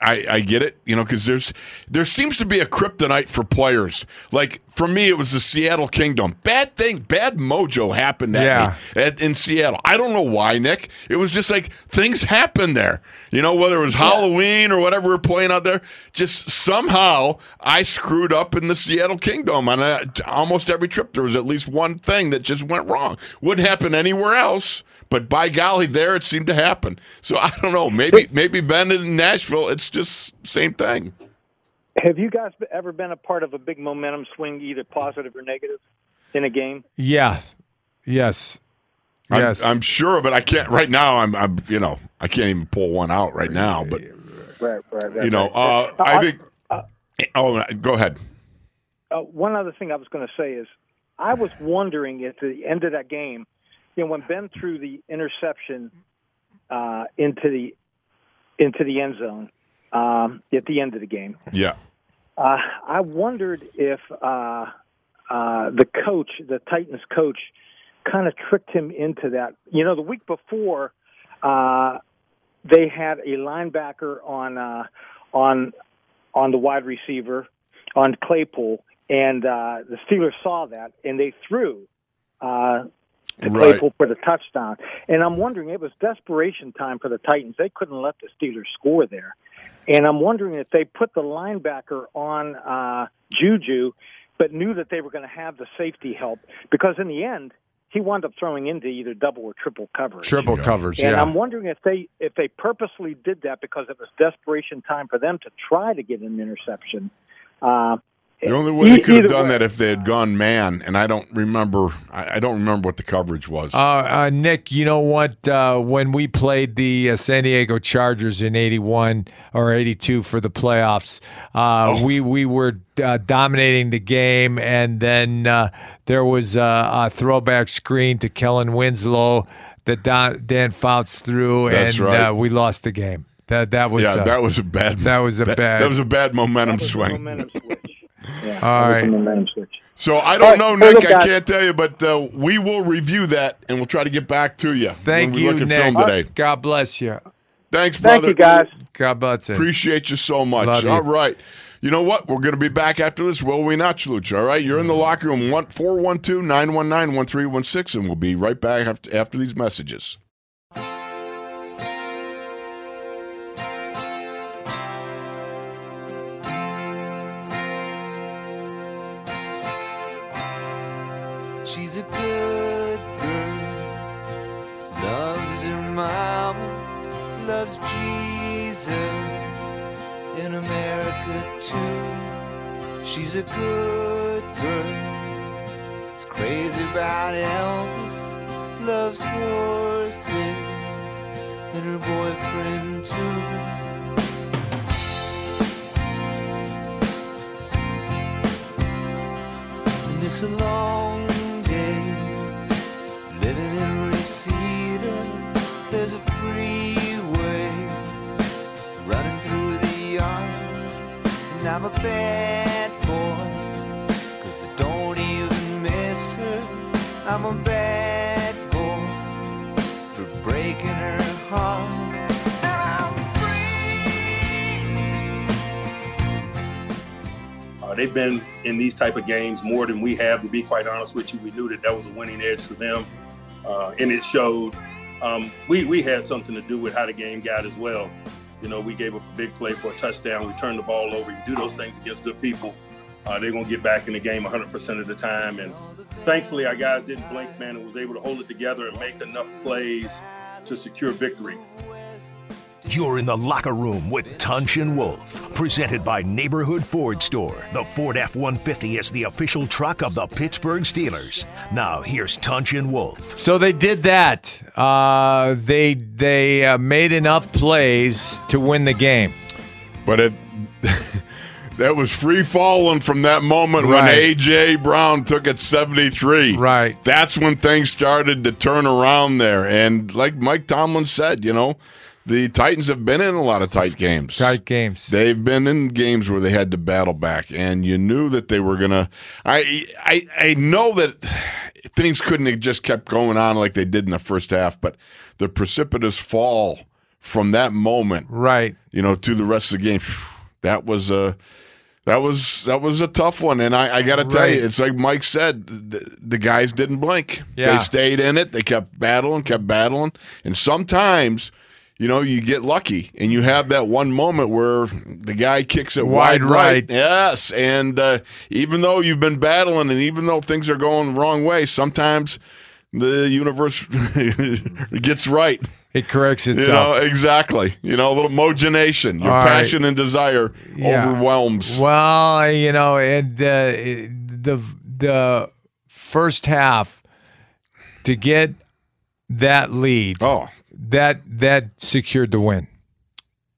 I I get it, you know, because there's there seems to be a kryptonite for players. Like for me, it was the Seattle Kingdome. Bad thing, bad mojo happened at Yeah. me at, in Seattle. I don't know why, Nick. It was just like things happened there. You know, whether it was Halloween or whatever we're playing out there, just somehow I screwed up in the Seattle Kingdome. On uh, almost every trip, there was at least one thing that just went wrong. Wouldn't happen anywhere else. But by golly, there it seemed to happen. So I don't know. Maybe maybe Ben in Nashville, it's just same thing. Have you guys ever been a part of a big momentum swing, either positive or negative, in a game? Yeah. Yes. I'm, Yes. I'm sure of it. I can't right now. I'm, I'm, you know, I can't even pull one out right now. But Right, right, right. you know, right. uh, I think. Oh, go ahead. Uh, one other thing I was going to say is, I was wondering at the end of that game, you know, when Ben threw the interception uh, into the into the end zone um, at the end of the game, Yeah. uh, I wondered if uh, uh, the coach, the Titans coach, kind of tricked him into that. You know, the week before, uh, they had a linebacker on uh, on on the wide receiver on Claypool, and uh, the Steelers saw that and they threw uh, to Right. Claypool for the touchdown. And I'm wondering, it was desperation time for the Titans. They couldn't let the Steelers score there. And I'm wondering if they put the linebacker on uh, Juju, but knew that they were going to have the safety help because in the end, he wound up throwing into either double or triple coverage. Triple coverage. And Yeah. I'm wondering if they if they purposely did that because it was desperation time for them to try to get an interception. Uh, The only way they could have done way. that if they had gone man, and I don't remember. I, I don't remember what the coverage was. Uh, uh, Nick, you know what? Uh, when we played the uh, San Diego Chargers in '81 or '82 for the playoffs, uh, we we were uh, dominating the game, and then uh, there was a, a throwback screen to Kellen Winslow that Dan, Dan Fouts threw, That's and right. uh, we lost the game. That that was yeah, uh, that was a bad. that was a that, bad- That was a bad momentum swing. momentum switch. *laughs* Yeah, All that was right. a momentum switch. So I don't right, know, Nick. I can't tell you, but uh, we will review that and we'll try to get back to you. Thank when we you, look at Nick. film today. God bless you. Thanks, Thank brother. you, guys. God bless you. Appreciate you so much. Love you. All right. You know what? We're going to be back after this, will we not, Chaluch? All right. You're in the locker room, 412 919 1316, and we'll be right back after, after these messages. A good girl, is crazy about Elvis, loves horses and her boyfriend too. And it's a long day living in Reseda. There's a freeway running through the yard. And I'm a bad they've been in these type of games more than we have. To be quite honest with you, we knew that that was a winning edge for them, uh, and it showed. Um, we we had something to do with how the game got as well. You know, we gave up a big play for a touchdown. We turned the ball over. You do those things against good people, uh, they're gonna get back in the game 100% of the time. And thankfully, our guys didn't blink, man, and was able to hold it together and make enough plays to secure victory. You're in the locker room with Tunch and Wolf, presented by Neighborhood Ford Store. The Ford F 150 is the official truck of the Pittsburgh Steelers. Now, here's Tunch and Wolf. So they did that. Uh, they they uh, made enough plays to win the game. But it *laughs* that was free falling from that moment when AJ Brown took it 73. Right. That's when things started to turn around there. And like Mike Tomlin said, you know, the Titans have been in a lot of tight games. Tight games. They've been in games where they had to battle back, and you knew that they were gonna. I I I know that things couldn't have just kept going on like they did in the first half, but the precipitous fall from that moment, Right. you know, to the rest of the game, *sighs* that was a That was that was a tough one, and I, I got to tell Right. you, it's like Mike said, the, the guys didn't blink. Yeah. They stayed in it. They kept battling, kept battling, and sometimes, you know, you get lucky, and you have that one moment where the guy kicks it Wide wide, right. right. Yes, and uh, even though you've been battling, and even though things are going the wrong way, sometimes the universe *laughs* gets right. It corrects itself. You know exactly. You know, a little mogenation. Your All right. passion and desire Yeah. overwhelms. Well, you know, and uh, it- the the first half to get that lead. Oh, that that secured the win.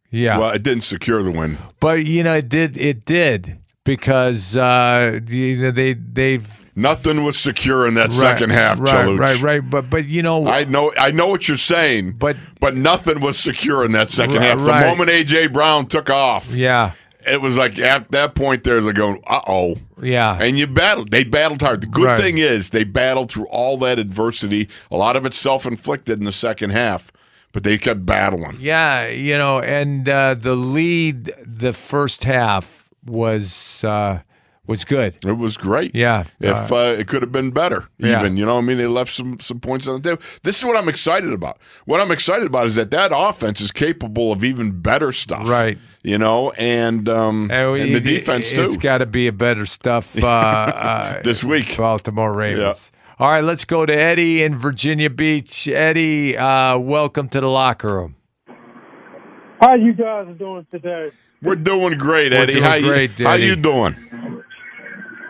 Yeah. Well, it didn't secure the win. But you know, it did. It did because uh, they they've Nothing was secure in that Right, second half, right, Chaluch. right, right. But but you know, I know I know what you're saying, but but nothing was secure in that second Right, half. The right. moment AJ Brown took off, yeah, it was like at that point there they're going, uh oh. yeah. And you battled. They battled hard. The good Right. thing is they battled through all that adversity. A lot of it self inflicted in the second half, but they kept battling. Yeah, you know, and uh, the lead the first half was uh, was good. It was great. Yeah. If uh, uh, it could have been better, Yeah. even you know, I mean, they left some some points on the table. This is what I'm excited about. What I'm excited about is that that offense is capable of even better stuff, Right. You know, and um, and the it- defense It's too. got to be a better stuff uh, *laughs* uh, This week. Baltimore Ravens. All right, let's go to Eddie in Virginia Beach. Eddie, uh, welcome to the locker room. How you guys doing today? We're doing great, Eddie. doing how you, great, How you doing?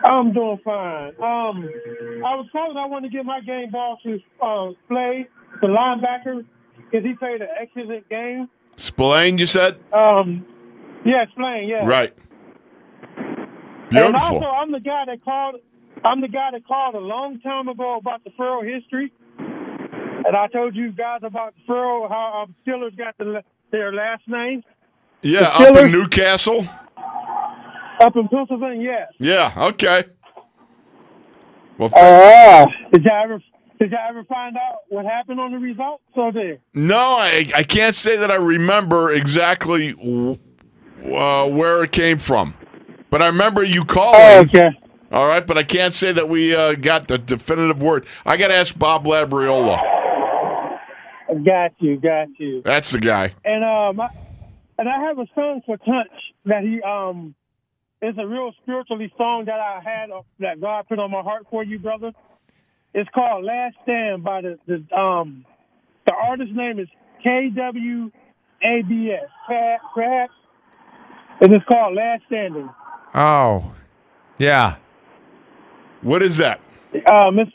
I'm doing fine. Um, I was told I want to get my game ball to uh, play the linebacker because he played an excellent game. Spillane, you said Um, yeah, playing, yeah. right. Beautiful. And also, I'm the guy that called. I'm the guy that called a long time ago about the Furrow history, and I told you guys about the Furrow how um, Steelers got the, their last name yeah, up in Newcastle. up in Pennsylvania. Yes. Yeah. Okay. Well, Oh, did y'all ever did y'all ever find out what happened on the results? So there. No, I, I can't say that I remember exactly uh, where it came from, but I remember you calling. Oh, okay. All right, but I can't say that we uh, got the definitive word. I got to ask Bob Labriola. Got you, got you. That's the guy. And um, I, and I have a song for Tunch that he um, it's a real spiritually song that I had uh, that God put on my heart for you, brother. It's called "Last Stand" by the, the um, the artist name is K W A B S. Crab, crab. And it's called "Last Standing." Oh, yeah. What is that? Um, it's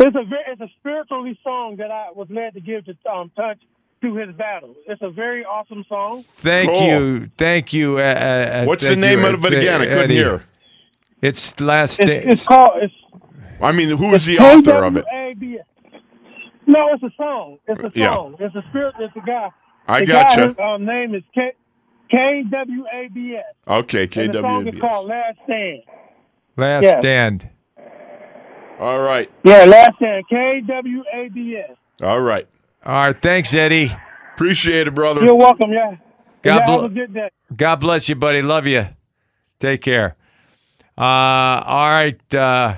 it's a very, it's a spiritually song that I was led to give to um, Tunch to his battle. It's a very awesome song. Thank Cool. you, thank you. Uh, uh, What's the name you, of it again? I couldn't Eddie. hear. It's last It's, day. it's called it's I mean, who is the author of it? No, it's a song. It's a Yeah. song. It's a spirit. It's a guy. I the gotcha. Guy, his, um, name is K K W A B S. Okay, And the song is called Last Stand. Last Yeah. stand. All right, Yeah, Last Stand. K W A B S. all right. All right, thanks, Eddie. Appreciate it, brother. You're welcome. Yeah. God yeah, bl- have a good day. God bless you, buddy. Love you. Take care. Uh, all right. Uh,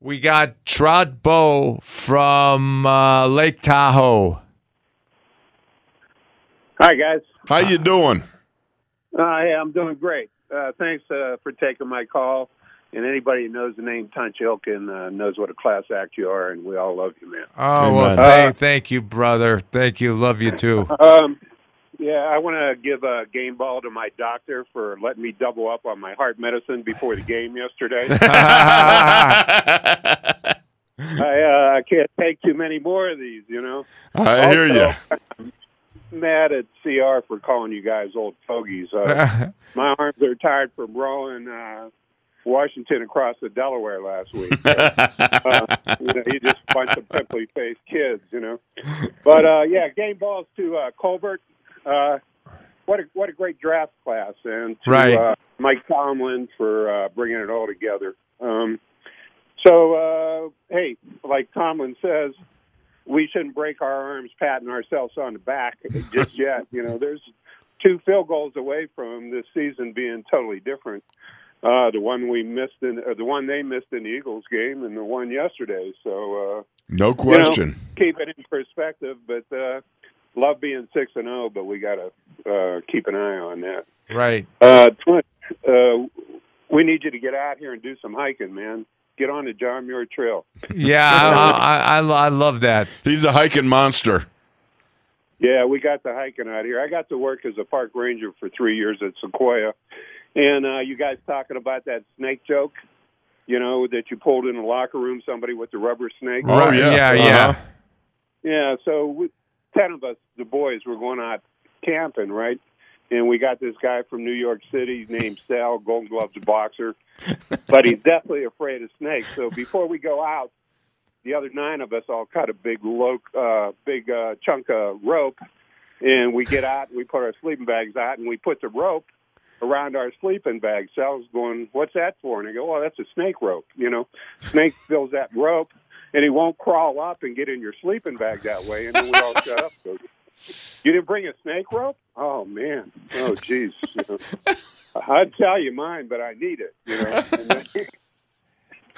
we got Trout Bow from uh, Lake Tahoe. Hi, guys. How you doing? Uh, hey, I'm doing great. Uh, thanks uh, for taking my call. And anybody who knows the name Tunch Ilkin uh, knows what a class act you are, and we all love you, man. Oh, well, Amen. thank, thank you, brother. Thank you. Love you too. *laughs* Um, yeah, I want to give a game ball to my doctor for letting me double up on my heart medicine before the game yesterday. *laughs* I uh, I can't take too many more of these, you know. I hear you. Mad at CR for calling you guys old fogies. Uh, *laughs* my arms are tired from rolling uh, Washington across the Delaware last week. *laughs* uh, you know, you just a bunch of pimply faced kids, you know. But uh, yeah, game balls to uh, Colbert. Uh, what a what a great draft class, and to Right. uh, Mike Tomlin for uh, bringing it all together. Um, so uh, hey, like Tomlin says, we shouldn't break our arms patting ourselves on the back just yet. You know, there's two field goals away from this season being totally different. Uh, the one we missed in, uh, the one they missed in the Eagles game, and the one yesterday. So uh, No you know, question. keep it in perspective, but uh, love being six and zero, but we got to uh, keep an eye on that. Right. Uh, Clint, uh, we need you to get out here and do some hiking, man. Get on the John Muir Trail. Yeah, *laughs* I, I, I, I love that. He's a hiking monster. Yeah, we got the hiking out here. I got to work as a park ranger for three years at Sequoia, and uh, you guys talking about that snake joke, you know, that you pulled in the locker room, somebody with the rubber snake. Oh, yeah. Yeah, yeah. Uh-huh. Yeah, so we, ten of us, the boys, were going out camping, right? And we got this guy from New York City named Sal, Golden Gloves boxer, but he's definitely afraid of snakes. So before we go out, the other nine of us all cut a big lo- uh, big uh, chunk of rope, and we get out. and We put our sleeping bags out, and we put the rope around our sleeping bag. Sal's going, "What's that for?" And I go, "Well, that's a snake rope. You know, snake fills that rope, and he won't crawl up and get in your sleeping bag that way." And then we all shut up. So, you didn't bring a snake rope? Oh man! Oh jeez. You know, I'd tell you mine, but I need it. You know. Then-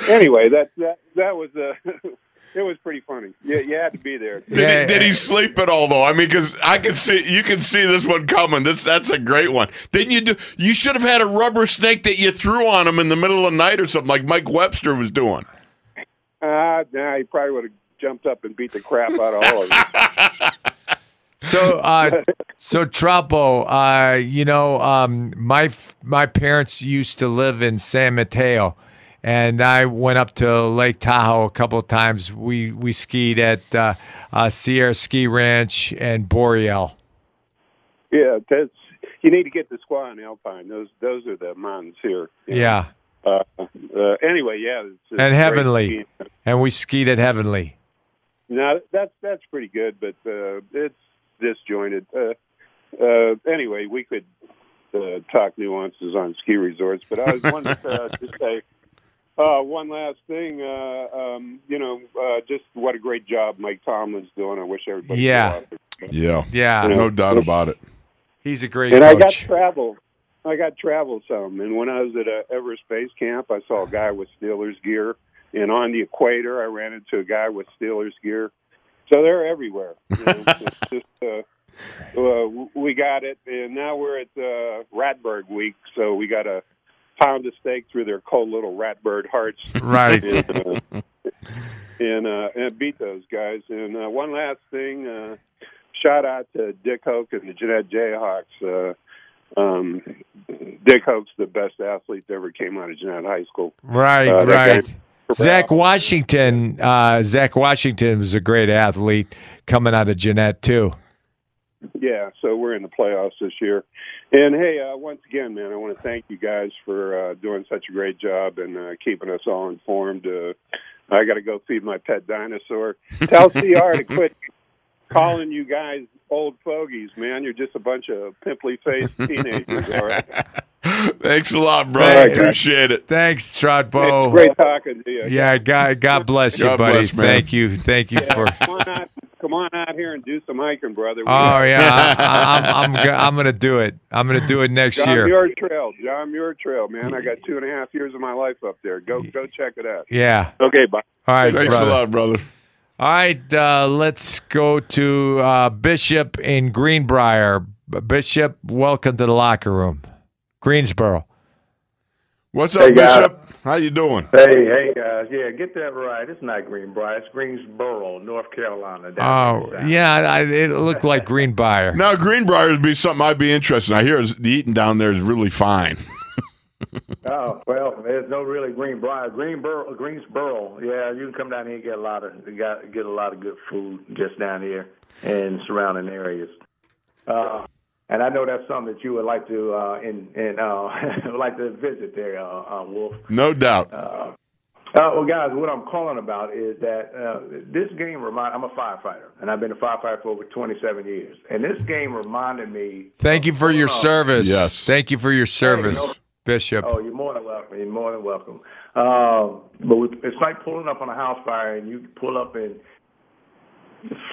*laughs* anyway, that that that was uh, *laughs* it was pretty funny. Yeah, you had to be there. Did, he, did he sleep at all though? I mean, because I can see you can see this one coming. This that's a great one. Didn't you do? You should have had a rubber snake that you threw on him in the middle of the night or something, like Mike Webster was doing. Uh, nah, he probably would have jumped up and beat the crap out of all of them. *laughs* So, uh, so Trapo, uh, you know, um, my my parents used to live in San Mateo, and I went up to Lake Tahoe a couple of times. We we skied at uh, uh, Sierra Ski Ranch and Boreal. Yeah, that's you need to get the squaw and alpine. Those those are the mountains here. Yeah, Uh, uh, anyway, yeah, it's, it's and Heavenly, and we skied at Heavenly. No, that's that's pretty good, but uh, it's disjointed. Uh, uh, anyway, we could uh, talk nuances on ski resorts, but I was wanted to uh, *laughs* just say uh, one last thing. Uh, um, you know, uh, just what a great job Mike Tomlin's doing. I wish everybody. could Yeah. go out there. Yeah, Yeah. no doubt about it. He's a great and I got travel. I got travel some, and when I was at uh, Everest Base Camp, I saw a guy with Steelers gear, and on the equator, I ran into a guy with Steelers gear. So they're everywhere. You know, it's just *laughs* uh, uh, we got it, and now we're at uh, Ratbird Week, so we got a pound of steak through their cold little Ratbird hearts, Right. And, uh, and, uh, and beat those guys. And uh, one last thing, uh, shout out to Dick Hoak and the Jeannette Jayhawks. Uh, um, Dick Hoak's the best athlete that ever came out of Jeannette High School. Right, Uh, right. guy- Zach Washington, uh, Zach Washington was a great athlete coming out of Jeannette too. Yeah, so we're in the playoffs this year. And hey, uh, once again, man, I want to thank you guys for uh, doing such a great job and uh, keeping us all informed. Uh, I got to go feed my pet dinosaur. Tell CR to *laughs* quit calling you guys old fogies, man. You're just a bunch of pimply faced teenagers, all right? *laughs* *laughs* Thanks a lot, brother. Thanks. Appreciate it. Thanks, Trotbo. It's great talking to you. Yeah, God, God bless you, God buddy. bless. Thank you, thank you for. Come on out, come on out here and do some hiking, brother. Oh yeah, I, I'm I'm I'm gonna do it. I'm gonna do it next John year. Muir Trail, John Muir Trail, man. I got two and a half years of my life up there. Go, go check it out. Yeah. Okay, bye. All right, Thanks brother. a lot, brother. All right, uh, let's go to uh, Bishop in Greenbrier. Bishop, welcome to the locker room. Greensboro. What's up, guys. Bishop? How you doing? Hey, hey guys, yeah, get that right. It's not Greenbrier, it's Greensboro, North Carolina. Oh, there. yeah, I, it looked like Greenbrier. *laughs* Now, Greenbrier would be something I'd be interested in. I hear the eating down there is really fine. *laughs* Oh well, there's no really Greenbrier. Greenboro, Greensboro. Yeah, you can come down here and get a lot of got get a lot of good food just down here and surrounding areas. Uh, and I know that's something that you would like to uh, in in uh, *laughs* like to visit there, uh, uh, Wolf. No doubt. Uh, uh, well, guys, what I'm calling about is that uh, this game remind. I'm a firefighter, and I've been a firefighter for over 27 years. And this game reminded me. Thank you for your service. Yes. Thank you for your service, no- Bishop. Oh, you're more than welcome. You're more than welcome. Um, but we, it's like pulling up on a house fire, and you pull up and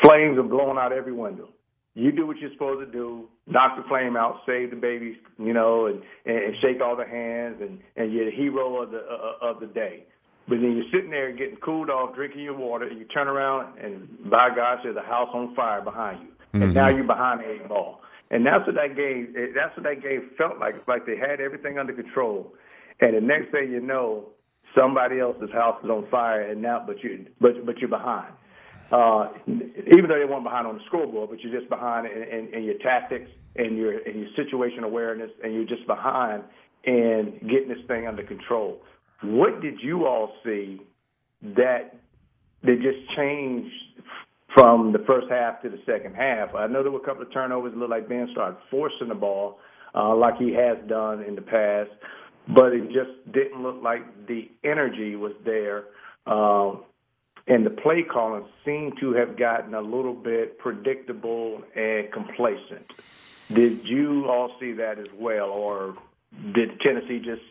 flames are blowing out every window. You do what you're supposed to do, knock the flame out, save the babies, you know, and, and shake all the hands, and, and you're the hero of the uh, of the day. But then you're sitting there getting cooled off, drinking your water, and you turn around, and by God, there's a house on fire behind you, and now you're behind the eight ball. And that's what that game. That's what that game felt like. It's like they had everything under control, and the next thing you know, somebody else's house is on fire, and now, but you, but but you're behind. Uh, even though they weren't behind on the scoreboard, but you're just behind in, in, in your tactics and your and your situation awareness, and you're just behind in getting this thing under control. What did you all see that that just changed from the first half to the second half? I know there were a couple of turnovers. It looked like Ben started forcing the ball uh, like he has done in the past, but it just didn't look like the energy was there. Um, and the play calling seemed to have gotten a little bit predictable and complacent. Did you all see that as well, or did Tennessee just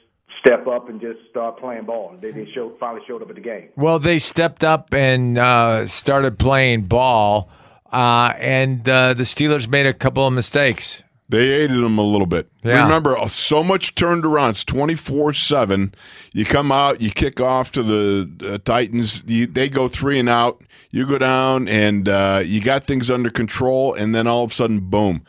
step up and just start playing ball? They, they showed, finally showed up at the game. Well, they stepped up and uh, started playing ball, uh, and uh, the Steelers made a couple of mistakes. They aided them a little bit. Yeah. Remember, so much turned around. It's 24 7. You come out, you kick off to the uh, Titans. You, they go three and out. You go down, and uh, you got things under control. And then all of a sudden, boom.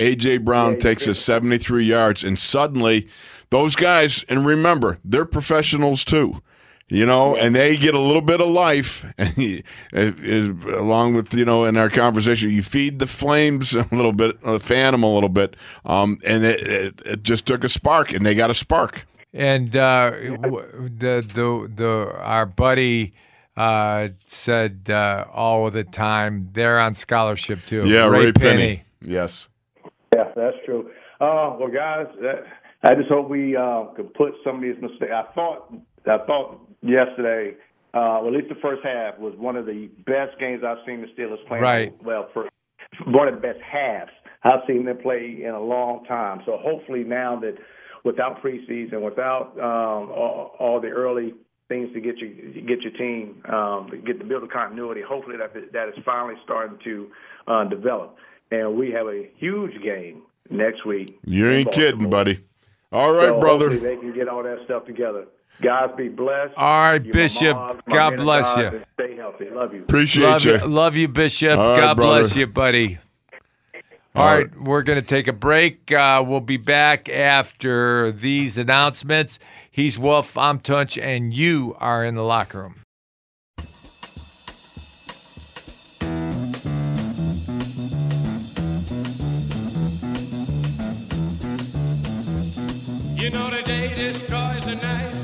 A.J. Brown takes us 73 yards. And suddenly, those guys, and remember, they're professionals too. You know, and they get a little bit of life, *laughs* and he, along with you know in our conversation, you feed the flames a little bit, fan them a little bit, um, and it, it, it just took a spark, and they got a spark. And uh, the the the our buddy uh, said uh, all the time they're on scholarship too. Yeah, Ray, Penny. Yes. Yeah, that's true. Uh, well, guys, that, I just hope we uh, could put some of these mistakes. I thought, I thought yesterday, uh, well, at least the first half was one of the best games I've seen the Steelers play. Right. Well, for one of the best halves I've seen them play in a long time. So hopefully now that without preseason, without um, all, all the early things to get you get your team um, get to build a continuity. Hopefully that that is finally starting to uh, develop, and we have a huge game next week. You in ain't kidding, buddy. All right, So brother. they can get all that stuff together. Guys, be blessed. All right, You my Bishop. moms, my God bless God, you. Stay healthy. Love you. Appreciate love you. Love you, Bishop. All right, God bless brother. you, buddy. All right, we're going to take a break. Uh, we'll be back after these announcements. He's Wolf, I'm Tunch, and you are in the locker room. You know the day destroys the night, night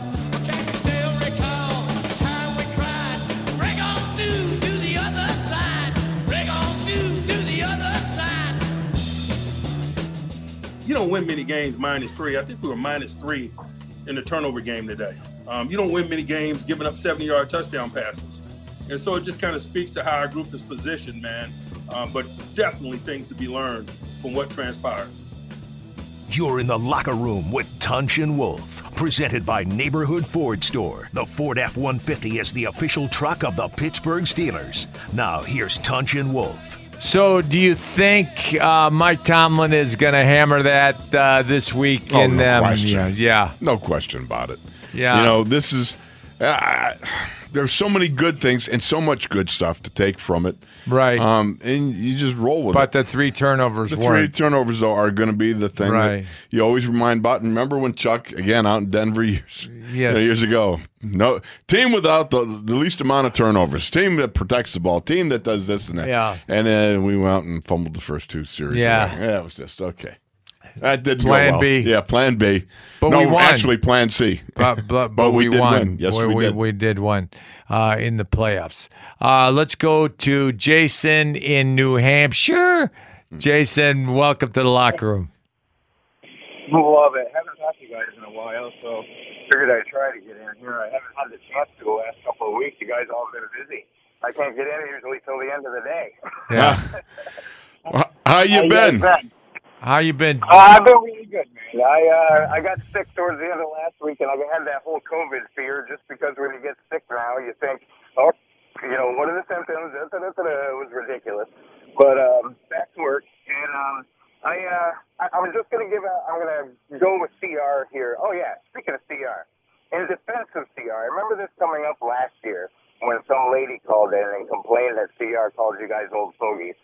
Don't win many games minus three. I think we were minus three in the turnover game today. Um, you don't win many games giving up 70 yard touchdown passes. And so it just kind of speaks to how our group is positioned, man. Um, but definitely things to be learned from what transpired. You're in the locker room with Tunch and Wolf, presented by Neighborhood Ford Store. The Ford F 150 is the official truck of the Pittsburgh Steelers. Now, here's Tunch and Wolf. So, do you think uh, Mike Tomlin is going to hammer that uh, this week? Oh, in no them? question. Yeah, yeah. No question about it. Yeah. You know, this is. Uh, there's so many good things and so much good stuff to take from it. Right. Um, and you just roll with it. But the three turnovers The three weren't. turnovers, though, are going to be the thing Right. that you always remind about. And remember when Chuck, again, out in Denver years, Yes. years ago, no team without the, the least amount of turnovers, team that protects the ball, team that does this and that. Yeah. And then we went out and fumbled the first two series. Yeah. yeah, it was just okay. That didn't Plan go well. B. Yeah, Plan B. But no, we won. actually, Plan C. But, but, *laughs* but, But we we, did won. win. Yes, we did. We did win uh, in the playoffs. Uh, let's go to Jason in New Hampshire. Jason, welcome to the locker room. Love it. Haven't talked to you guys in a while, so figured I'd try to get in here. I haven't had the chance to the last couple of weeks. You guys all been busy. I can't get in usually till the end of the day. Yeah. H- *laughs* How you How been? guys been? How you been? Uh, I've been really good, man. I uh, I got sick towards the end of last week, and I had that whole COVID fear. Just because when you get sick now, you think, oh, you know, what are the symptoms? It was ridiculous. But um, back to work, and um, I uh, I, I was just gonna give a, I'm gonna go with CR here. Oh yeah, speaking of CR, in defense of CR, I remember this coming up last year when some lady called in and complained that CR called you guys old fogies,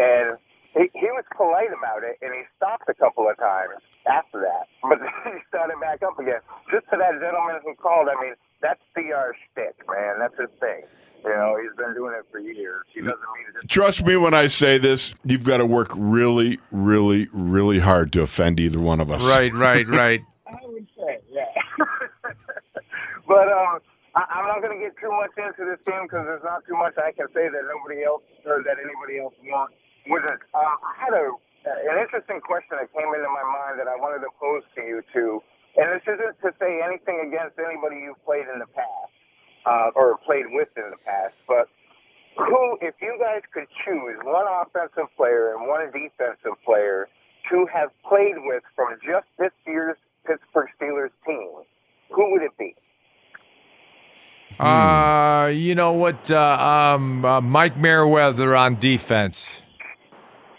and he, he was polite about it, and he stopped a couple of times after that. But *laughs* then he started back up again. Just to that gentleman who called, I mean, that's CR shtick, man. That's his thing. You know, he's been doing it for years. He doesn't mean to Trust me when I say this, you've got to work really, really, really hard to offend either one of us. Right, right, *laughs* right. I would say, yeah. *laughs* but um, I, I'm not going to get too much into this game because there's not too much I can say that nobody else or that anybody else wants. With it, um, I had a an interesting question that came into my mind that I wanted to pose to you two, and this isn't to say anything against anybody you've played in the past uh, or played with in the past, but who, if you guys could choose one offensive player and one defensive player to have played with from just this year's Pittsburgh Steelers team, who would it be? Uh, you know what? Uh, um, uh, Mike Merriweather on defense,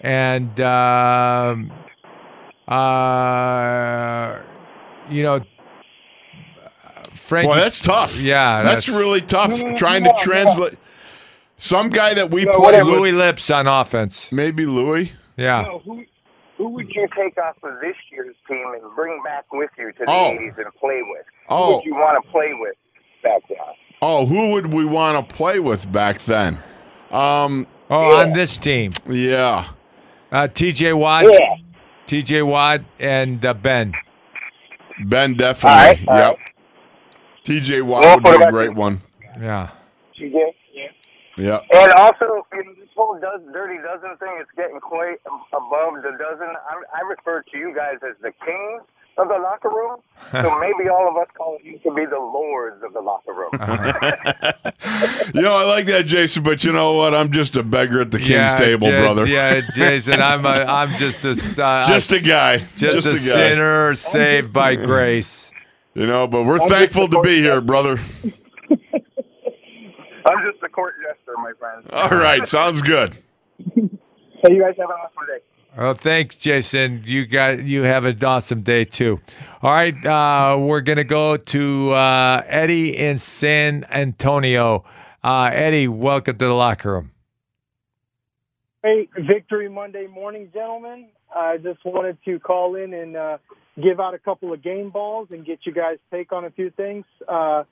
and um, uh, you know, Frank. Boy, that's tough. Yeah, that's, really tough. Trying to translate some guy that we No, played with. Louis Lipps on offense. Maybe Louis. Yeah. Who, who would you take off of this year's team and bring back with you to the Oh. 80s and play with? Who Oh. would you want to play with back then? Oh, who would we want to play with back then? Um, Oh, on this team, yeah. Uh, T.J. Watt, Yeah. T.J. Watt, and uh, Ben. Ben definitely. All right, all yep. right. TJ Watt Well, would be a great you? one. Yeah. TJ? Yeah. Yep. And also, you know, this whole does, dirty dozen thing is getting quite above the dozen. I, I refer to you guys as the kings of the locker room. So *laughs* maybe all of us call you to be the lords of the locker room. *laughs* You know, I like that, Jason, but you know what? I'm just a beggar at the king's yeah, table, Ja- brother. Yeah, Jason, I'm a, I'm just a uh, Just a guy. just, Just a, a guy. sinner saved by grace. You know, but we're thankful to be here, brother. I'm just a court jester, my friend. All right, sounds good. Hey, you guys have an awesome day. Well, thanks, Jason. You got you have an awesome day too. All right, uh, we're gonna go to uh, Eddie in San Antonio. Uh, Eddie, welcome to the locker room. Hey, Victory Monday morning, gentlemen. I just wanted to call in and uh, give out a couple of game balls and get you guys' take on a few things. Uh,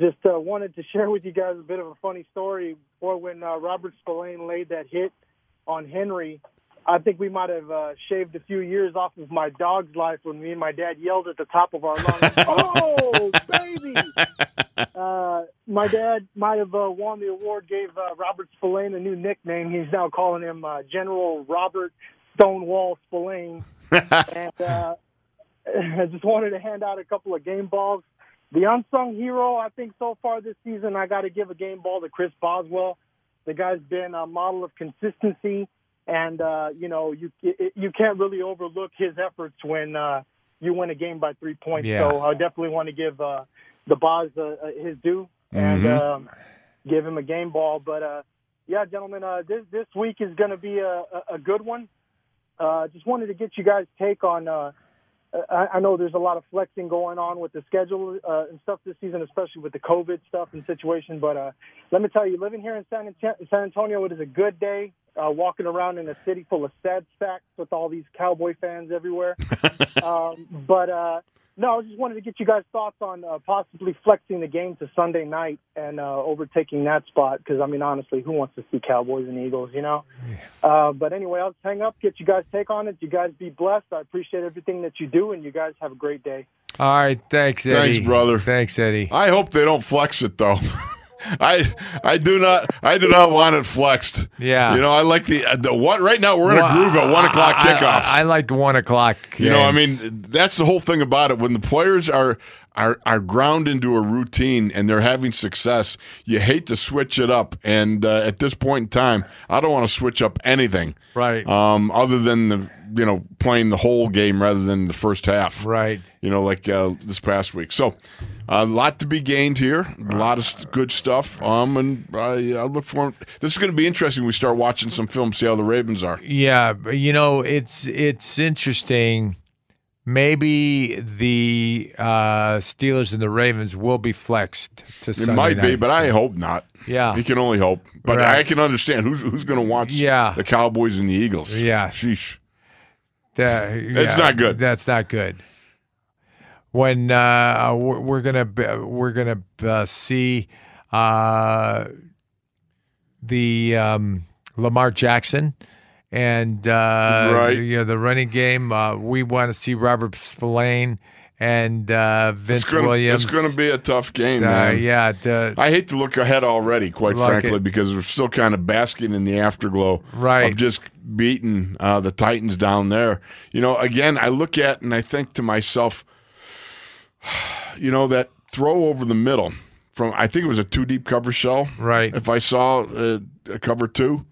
just uh, wanted to *laughs* share with you guys a bit of a funny story. Boy, when uh, Robert Spillane laid that hit on Henry, I think we might have uh, shaved a few years off of my dog's life when me and my dad yelled at the top of our lungs, *laughs* "Oh, baby!" Uh, my dad might have uh, won the award, gave uh, Robert Spillane a new nickname. He's now calling him uh, General Robert Stonewall Spillane. *laughs* and uh, *laughs* I just wanted to hand out a couple of game balls. The unsung hero, I think, so far this season, I got to give a game ball to Chris Boswell. The guy's been a model of consistency, and uh, you know you you can't really overlook his efforts when uh, you win a game by three points. Yeah. So I definitely want to give uh, the Boz uh, uh, his due and Mhm. um, give him a game ball. But uh, yeah, gentlemen, uh, this this week is going to be a, a, good one. Uh, just wanted to get you guys' take on. Uh, I, I know there's a lot of flexing going on with the schedule uh, and stuff this season, especially with the COVID stuff and situation. But uh, let me tell you, living here in San, San Antonio, it is a good day. Uh, walking around in a city full of sad sacks with all these Cowboy fans everywhere. *laughs* um, but uh, no, I just wanted to get you guys' thoughts on uh, possibly flexing the game to Sunday night and uh, overtaking that spot. Because I mean, honestly, who wants to see Cowboys and Eagles? You know. Uh, but anyway, I'll just hang up, get you guys' take on it. You guys be blessed. I appreciate everything that you do, and you guys have a great day. All right, thanks, Eddie. Thanks, brother. Thanks, Eddie. I hope they don't flex it though. *laughs* I I do not I do not want it flexed. Yeah. You know, I like the the one right now we're in Well, a groove at one o'clock I- I- I, like one o'clock. you know, I mean, that's the whole thing about it. When the players are are are ground into a routine and they're having success, you hate to switch it up. And uh, at this point in time, I don't want to switch up anything. Right. Um, other than the you know playing the whole game rather than the first half. Right. You know, like uh, this past week. So. A lot to be gained here. A lot of good stuff. Um, and I, I look forward. This is going to be interesting. We start watching some film, see how the Ravens are. Yeah, you know, it's it's interesting. Maybe the uh, Steelers and the Ravens will be flexed to It Sunday might be, but I hope not. Yeah. you can only hope. But Right. I can understand who's who's going to watch. Yeah. the Cowboys and the Eagles. Yeah. sheesh. That- It's yeah, not good. That's not good. When uh, we're, we're gonna we're gonna uh, see uh, the um, Lamar Jackson and uh, Right. you know, the running game. Uh, we want to see Robert Spillane and uh, Vince It's gonna, Williams. It's going to be a tough game, Uh, man. yeah, I hate to look ahead already, quite frankly, it- because we're still kind of basking in the afterglow Right. of just beating uh, the Titans down there. You know, again, I look at and I think to myself, *sighs* you know, that throw over the middle from I think it was a two deep cover shell. Right. If I saw uh, a cover two,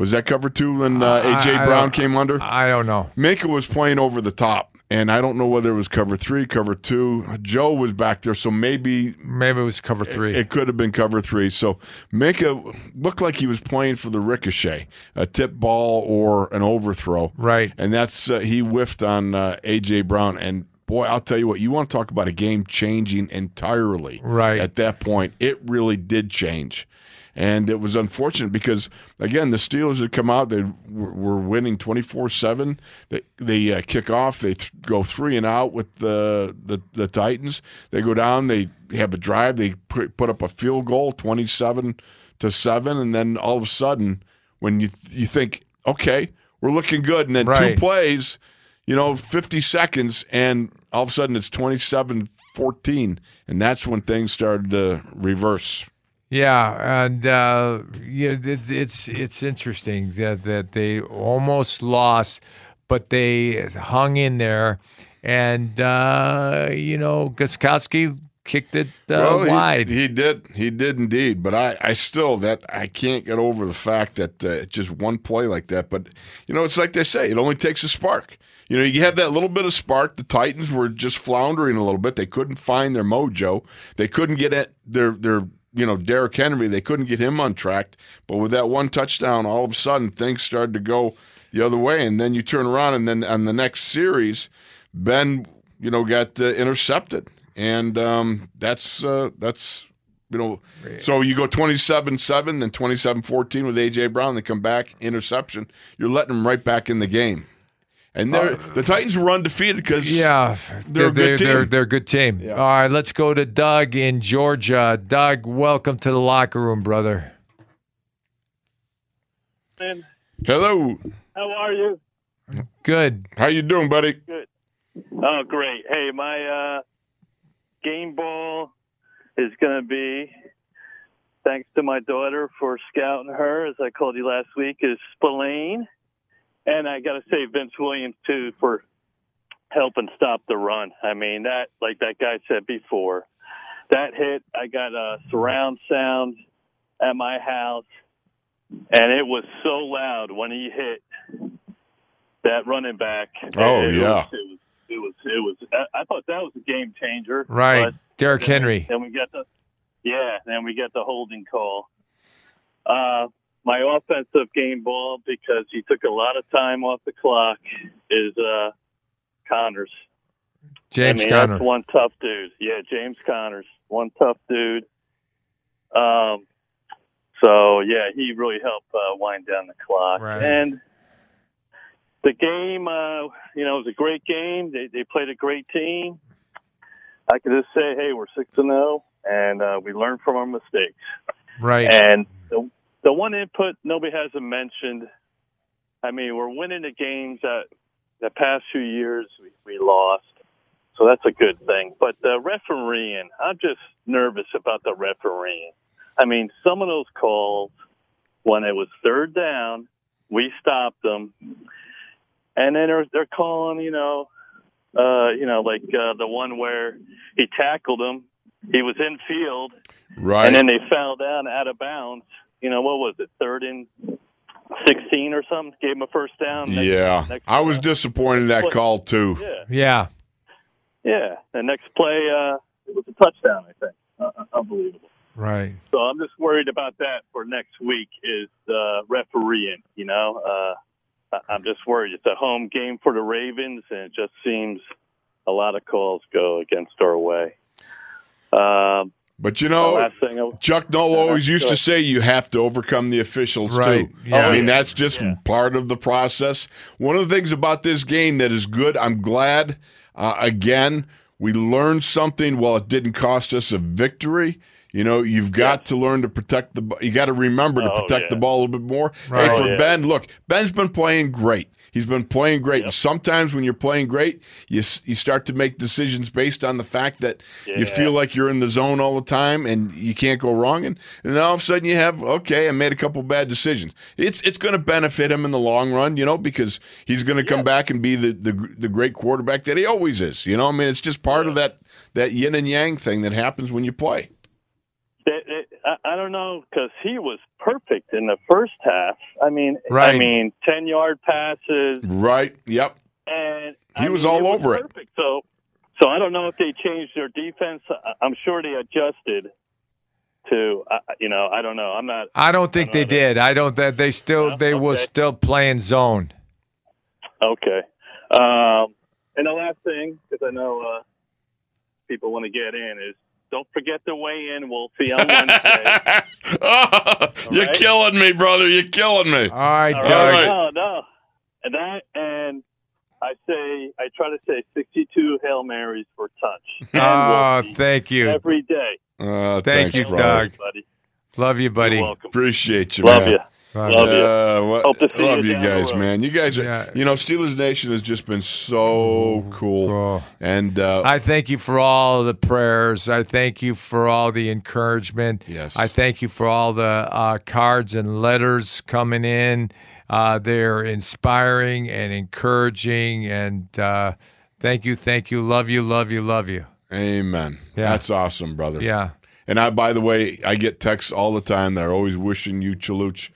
was that cover two when uh, AJ Brown came under? I don't know. Minkah was playing over the top, and I don't know whether it was cover three, cover two. Joe was back there, so maybe Maybe it was cover three. it could have been cover three. So Minkah looked like he was playing for the ricochet, a tip ball or an overthrow. Right. And that's uh, he whiffed on uh, AJ Brown. And boy, I'll tell you what, you want to talk about a game changing entirely. Right. At that point, it really did change. And it was unfortunate because, again, the Steelers had come out. They were winning 24 7. They, they uh, kick off. They th- go three and out with the, the, the Titans. They go down. They have a drive. They put, put up a field goal, 27 to 7. And then all of a sudden, when you, you think, okay, we're looking good. And then Right. two plays, you know, 50 seconds, and all of a sudden it's 27 14. And that's when things started to reverse. Yeah, and uh, yeah, it, it's it's interesting that that they almost lost, but they hung in there, and uh, you know Gostkowski kicked it uh, Well, he- wide. He, did. He did indeed. But I, I still that I can't get over the fact that uh, just one play like that. But you know, it's like they say, it only takes a spark. You know, you had that little bit of spark. The Titans were just floundering a little bit. They couldn't find their mojo. They couldn't get at their their you know Derrick Henry. They couldn't get him on track. But with that one touchdown, all of a sudden things started to go the other way. And then you turn around, and then on the next series, Ben you know got uh, intercepted, and um, that's uh, that's you know, so you go 27-7, then 27-14 with AJ Brown, they come back interception. You're letting them right back in the game, and they're the Titans were undefeated because yeah, they're a good they're, team. they're, they're a good team. All right, let's go to Doug in Georgia. Doug, welcome to the locker room, brother. Man. Hello, How are you? Good. How you doing, buddy? Good. Oh, great. Hey, my uh, game ball is going to be, thanks to my daughter for scouting her, as I called you last week, is Spillane. And I got to say, Vince Williams, too, for helping stop the run. I mean, that, like that guy said before, that hit, I got a surround sound at my house, and it was so loud when he hit that running back. Oh, It- it yeah. was- it was it was it was I, I thought that was a game changer. Right, But Derrick Henry. Then we got the yeah, then we get the holding call. Uh my offensive game ball because he took a lot of time off the clock is uh Connors. James I mean, Conner. That's one tough dude. Yeah, James Connors. One tough dude. Um so yeah, he really helped uh, wind down the clock. Right. And the game, uh, you know, it was a great game. They they played a great team. I could just say, hey, we're six and zero, and uh, we learned from our mistakes. Right. And the the one input nobody hasn't mentioned. I mean, we're winning the games that the past few years we, we lost, so that's a good thing. But the refereeing, I'm just nervous about the refereeing. I mean, some of those calls when it was third down, we stopped them, and then they're they're calling, you know, uh, you know, like uh, the one where he tackled him, he was in field, Right. and then they fell down out of bounds. You know, what was it, third and sixteen or something? Gave him a first down. Next- yeah. next I was disappointed in that play- call too. Yeah, Yeah. yeah. The next play, uh, it was a touchdown, I think. Uh, unbelievable. Right. So I'm just worried about that for next week is uh, refereeing. You know, uh, I- I'm just worried. It's a home game for the Ravens, and it just seems a lot of calls go against our way. Um, But you know, thing Chuck Noll always used to say you have to overcome the officials Right, too. yeah. I mean, that's just part of the process. One of the things about this game that is good, I'm glad, uh, again, we learned something. Well, it didn't cost us a victory. You know, you've got to learn to protect the. You got to remember to Oh, protect yeah. the ball a little bit more. Right. Hey, Oh, for yeah. Ben, look, Ben's been playing great. He's been playing great. And sometimes when you're playing great, you you start to make decisions based on the fact that you feel like you're in the zone all the time and you can't go wrong. And, and then all of a sudden you have okay, I made a couple bad decisions. It's it's going to benefit him in the long run, you know, because he's going to come back and be the, the the great quarterback that he always is. You know, I mean, it's just part of that that yin and yang thing that happens when you play. It, it, I, I don't know because he was perfect in the first half. I mean, I mean, ten yard passes, Right? Yep. and He I was mean, all it over it. Perfect. So, so I don't know if they changed their defense. I- I'm sure they adjusted to. Uh, you know, I don't know. I'm not. I don't think they did. I don't that they still they was okay. still playing zone. Okay. Um, and the last thing, because I know uh, people want to get in, is don't forget to weigh in, Wolfie, on *laughs* Wednesday. You're right. killing me, brother. You're killing me. All right, All Doug. right. No, no. And that, and I say, I try to say 62 Hail Marys for touch. *laughs* And Oh, Wolfie thank you. Every day. Uh, Thank thanks, you, brother. Doug. Buddy. Love you, buddy. You're welcome. Appreciate you, Love man. you. Love Love you. Uh, what- Hope to see love you you guys, man. You guys are, Yeah. you know, Steelers Nation has just been so cool. Cool. And uh, I thank you for all the prayers. I thank you for all the encouragement. Yes. I thank you for all the uh, cards and letters coming in. Uh, they're inspiring and encouraging. And uh, thank you, thank you, love you, love you, love you. amen. Yeah. That's awesome, brother. Yeah. And I, by the way, I get texts all the time. They're always wishing you, Chaluch,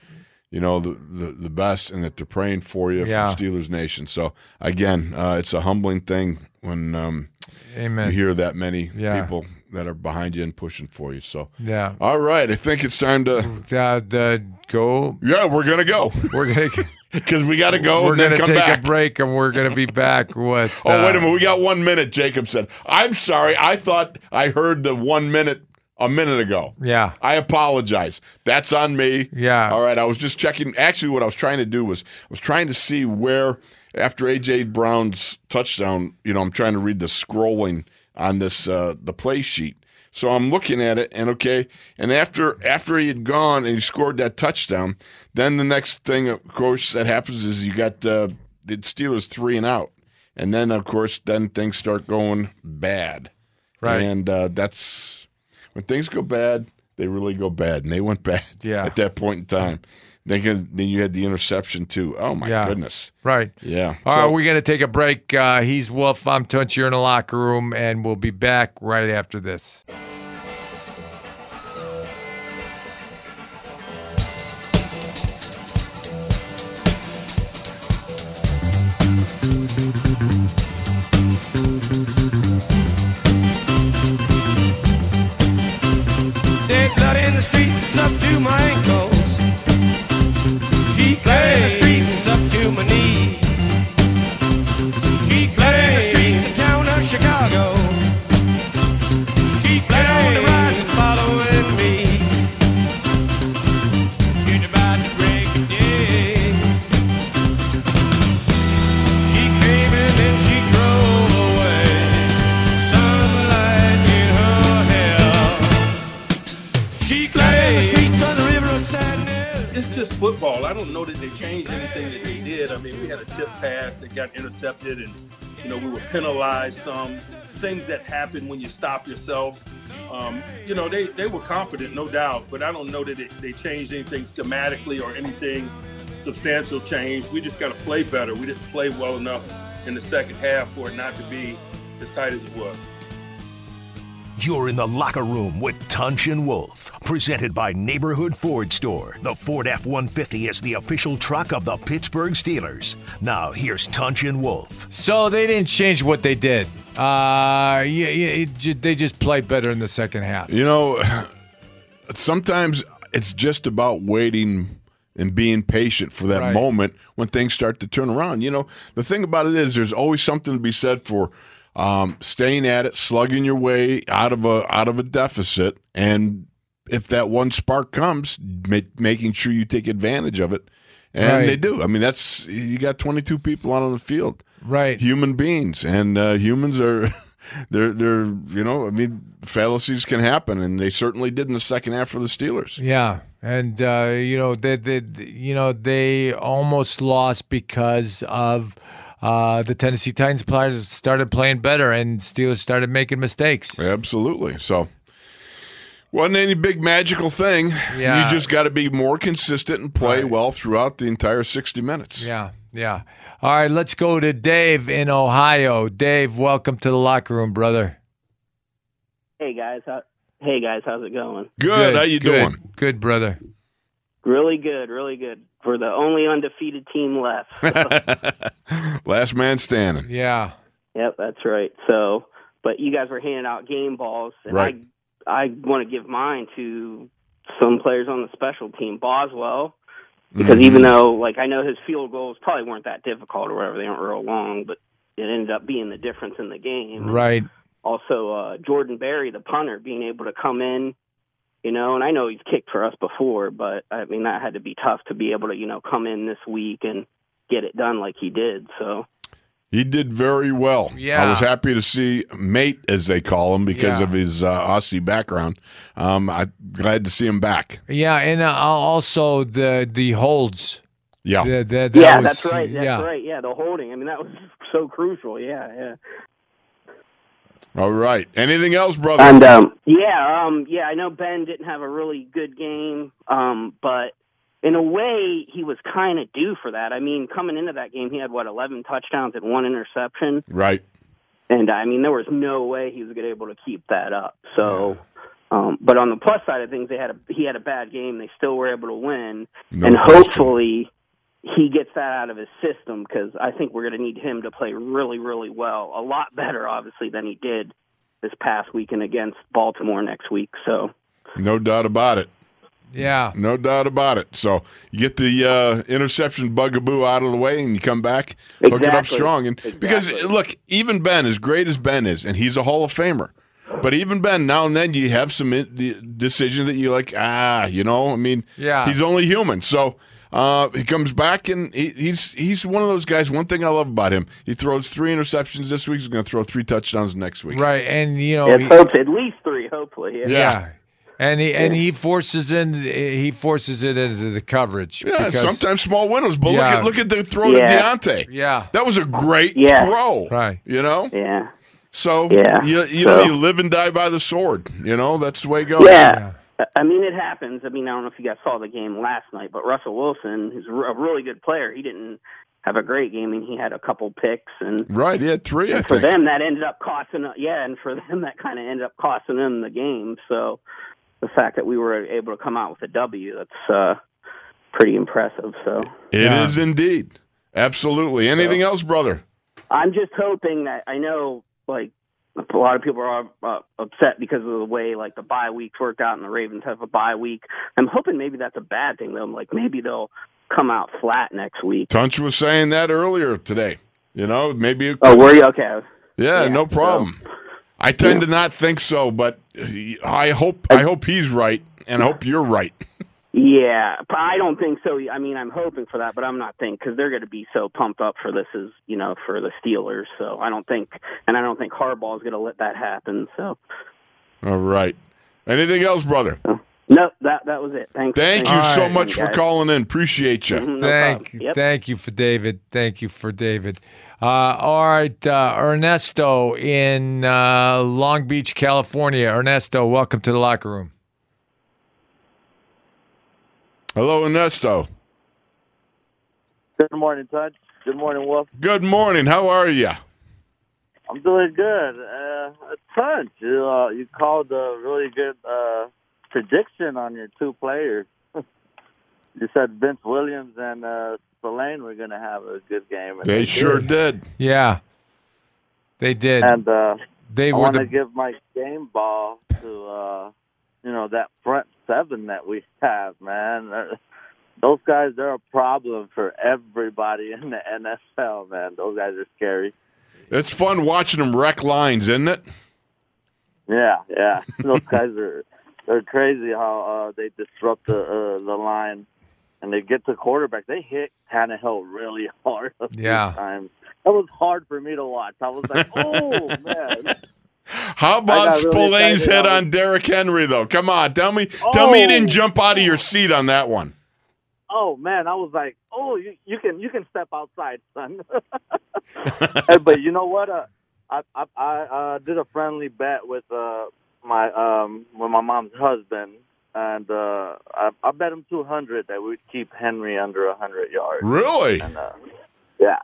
you know, the, the, the best and that they're praying for you Yeah. from Steelers Nation. So, again, uh, it's a humbling thing when um, Amen. you hear that many Yeah. people that are behind you and pushing for you. So, Yeah. all right. I think it's time to. Uh, the, go. Yeah, we're going to go. We're gonna Because *laughs* we got to go we're gonna take back. a break and we're gonna be back *laughs* with. Oh, wait uh, a minute. We got one minute, Jacob said. I'm sorry. I thought I heard the one minute a minute ago. Yeah. I apologize. That's on me. Yeah. All right. I was just checking. Actually, what I was trying to do was I was trying to see where after AJ Brown's touchdown, you know, I'm trying to read the scrolling on this uh the play sheet. So I'm looking at it and okay, and after after he had gone and he scored that touchdown, then the next thing of course that happens is you got uh the Steelers 3 and out. And then of course then things start going bad. Right. And uh that's when things go bad, they really go bad, and they went bad *laughs* Yeah. at that point in time. Then, you- then you had the interception too. Oh my Yeah. goodness! Right. Yeah. All So- right, we're going to take a break. Uh, he's Wolf. I'm Tunch. You're in the locker room, and we'll be back right after this. Football. I don't know that they changed anything that they did. I mean, we had a tip pass that got intercepted, and you know we were penalized some. things that happen when you stop yourself. Um, you know, they, they were confident, no doubt, but I don't know that it, they changed anything schematically or anything substantial changed. We just got to play better. We didn't play well enough in the second half for it not to be as tight as it was. You're in the locker room with Tunch and Wolf, presented by Neighborhood Ford Store. The Ford F 150 is the official truck of the Pittsburgh Steelers. Now, here's Tunch and Wolf. So they didn't change what they did. Uh, yeah, yeah, it they just played better in the second half. You know, *sighs* sometimes it's just about waiting and being patient for that Right. moment when things start to turn around. You know, the thing about it is there's always something to be said for um, staying at it, slugging your way out of a out of a deficit, and if that one spark comes, ma- making sure you take advantage of it. And Right. they do. I mean, that's you got 22 people out on the field, right? Human beings, and uh, humans are *laughs* they're they're you know, I mean, fallacies can happen, and they certainly did in the second half for the Steelers. Yeah, and uh, you know they, they, you know they almost lost because of uh, the Tennessee Titans players started playing better and Steelers started making mistakes. Absolutely. So wasn't any big magical thing. Yeah. You just got to be more consistent and play well throughout the entire 60 minutes. Yeah, yeah. All right, let's go to Dave in Ohio. Dave, welcome to the locker room, brother. Hey guys, how, hey guys, how's it going? Good. How you good, doing? Good, brother. Really good, really good. We're the only undefeated team left. *laughs* *laughs* Last man standing. Yeah. yep, that's right. So, but you guys were handing out game balls, and Right. I I want to give mine to some players on the special team, Boswell, because Mhm. even though like I know his field goals probably weren't that difficult or whatever, they weren't real long, but it ended up being the difference in the game. Right. also uh Jordan Berry, the punter, being able to come in, you know, and I know he's kicked for us before, but I mean that had to be tough to be able to, you know, come in this week and get it done like he did. So He did very well. Yeah, I was happy to see mate, as they call him, because Yeah. of his uh, Aussie background. Um, I'm glad to see him back. Yeah, and uh, also the the holds. Yeah. The- the- that Yeah, was- that's right. That's yeah. right. Yeah, the holding. I mean that was *laughs* so crucial. Yeah, yeah. All right. Anything else, brother? And um, yeah, um, yeah, I know Ben didn't have a really good game, um, but in a way, he was kind of due for that. I mean, coming into that game, he had what eleven touchdowns and one interception, right. and I mean, there was no way he was going to be able to keep that up. So, um, but on the plus side of things, they had a he had a bad game. They still were able to win, No and question. hopefully. He gets that out of his system because I think we're going to need him to play really, really well, a lot better, obviously, than he did this past weekend against Baltimore next week. So, No doubt about it. Yeah. No doubt about it. So you get the uh, interception bugaboo out of the way, and you come back, hook it up strong. And because look, even Ben, as great as Ben is, and he's a Hall of Famer, but even Ben, now and then you have some in, the decisions that you like. Ah, you know, I mean, Yeah. he's only human. So. Uh, he comes back and he, he's he's one of those guys. One thing I love about him, he throws three interceptions this week. He's going to throw three touchdowns next week. Right, and you know, yeah, he- hopes at least three, hopefully. Yeah. yeah. And he and he forces in he forces it into the coverage. Yeah, because- sometimes small windows, but Yeah. look at look at the throw Yeah. to Diontae. Yeah. that was a great Yeah. throw. Right. You know. Yeah. So Yeah. you you know you live and die by the sword. You know that's the way it goes. Yeah. I- I mean, it happens. I mean, I don't know if you guys saw the game last night, but Russell Wilson is a really good player. He didn't have a great game. I mean, he had a couple picks, and Right. He had three. I for think. them that ended up costing. Yeah, and for *laughs* them that kind of ended up costing them the game. So the fact that we were able to come out with a W, that's uh, pretty impressive. So It is indeed. Absolutely. Anything else, brother? I'm just hoping that I know, like, a lot of people are uh, upset because of the way like the bye weeks worked out, and the Ravens have a bye week. I'm hoping maybe that's a bad thing though. Like maybe they'll come out flat next week. Tunch was saying that earlier today. You know, maybe. It Oh, were you okay? Yeah, Yeah, no problem. I tend to not think so, but I hope I hope he's right, and I hope you're right. Yeah, I don't think so. I mean, I'm hoping for that, but I'm not thinking because they're going to be so pumped up for this as you know for the Steelers. So I don't think, and I don't think Harbaugh's going to let that happen. So All right. Anything else, brother? No, that that was it. Thanks. Thank you All so right. much for guys. calling in. Appreciate you. Mhm, no Thank, problem. Yep. thank you for David. Thank you for David. Uh, all right, uh, Ernesto in uh, Long Beach, California. Ernesto, welcome to the locker room. Hello, Ernesto. Good morning, Todd. Good morning, Wolf. Good morning. How are you? I'm doing good. Uh, Todd, you uh, you called a really good uh, prediction on your two players. *laughs* you said Vince Williams and uh, Spillane were going to have a good game. and They sure did. did. Yeah, they did. And uh, they I were want the to give my game ball to uh, you know that front seven that we have, man. Uh, Those guys, they're a problem for everybody in the NFL, man. Those guys are scary. It's fun watching them wreck lines, isn't it? Yeah, yeah. *laughs* Those guys are they're crazy how uh, they disrupt the uh, the line and they get to quarterback. They hit Tannehill really hard a few Yeah. times. That was hard for me to watch. I was like, *laughs* oh man. How about really Spillane's hit on Derrick Henry, though? Come on, tell me, tell me you Oh. didn't jump out of your seat on that one. Oh man, I was like, oh, you, you can you can step outside, son. *laughs* But you know what? Uh, I I, I uh, did a friendly bet with uh, my um with my mom's husband, and uh, I, I bet him two hundred that we'd keep Henry under a hundred yards. Really? And, uh, yeah,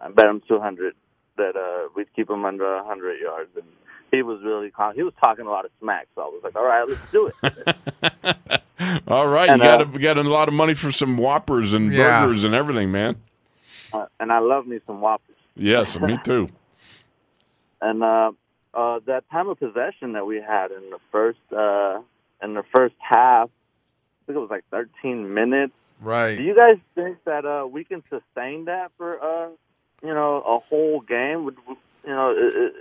I bet him two hundred that uh, we'd keep him under a hundred yards, and he was really calm. He was talking a lot of smack, so I was like, all right, let's do it. *laughs* All right, And, you got uh, to get a lot of money for some Whoppers and Yeah. burgers and everything, man. uh, and I love me some Whoppers. Yes, me *laughs* too. And uh, uh, that time of possession that we had in the first uh, in the first half, I think it was like 13 minutes. Right. Do you guys think that uh, we can sustain that for uh, you know a whole game? Would would- you know i- i-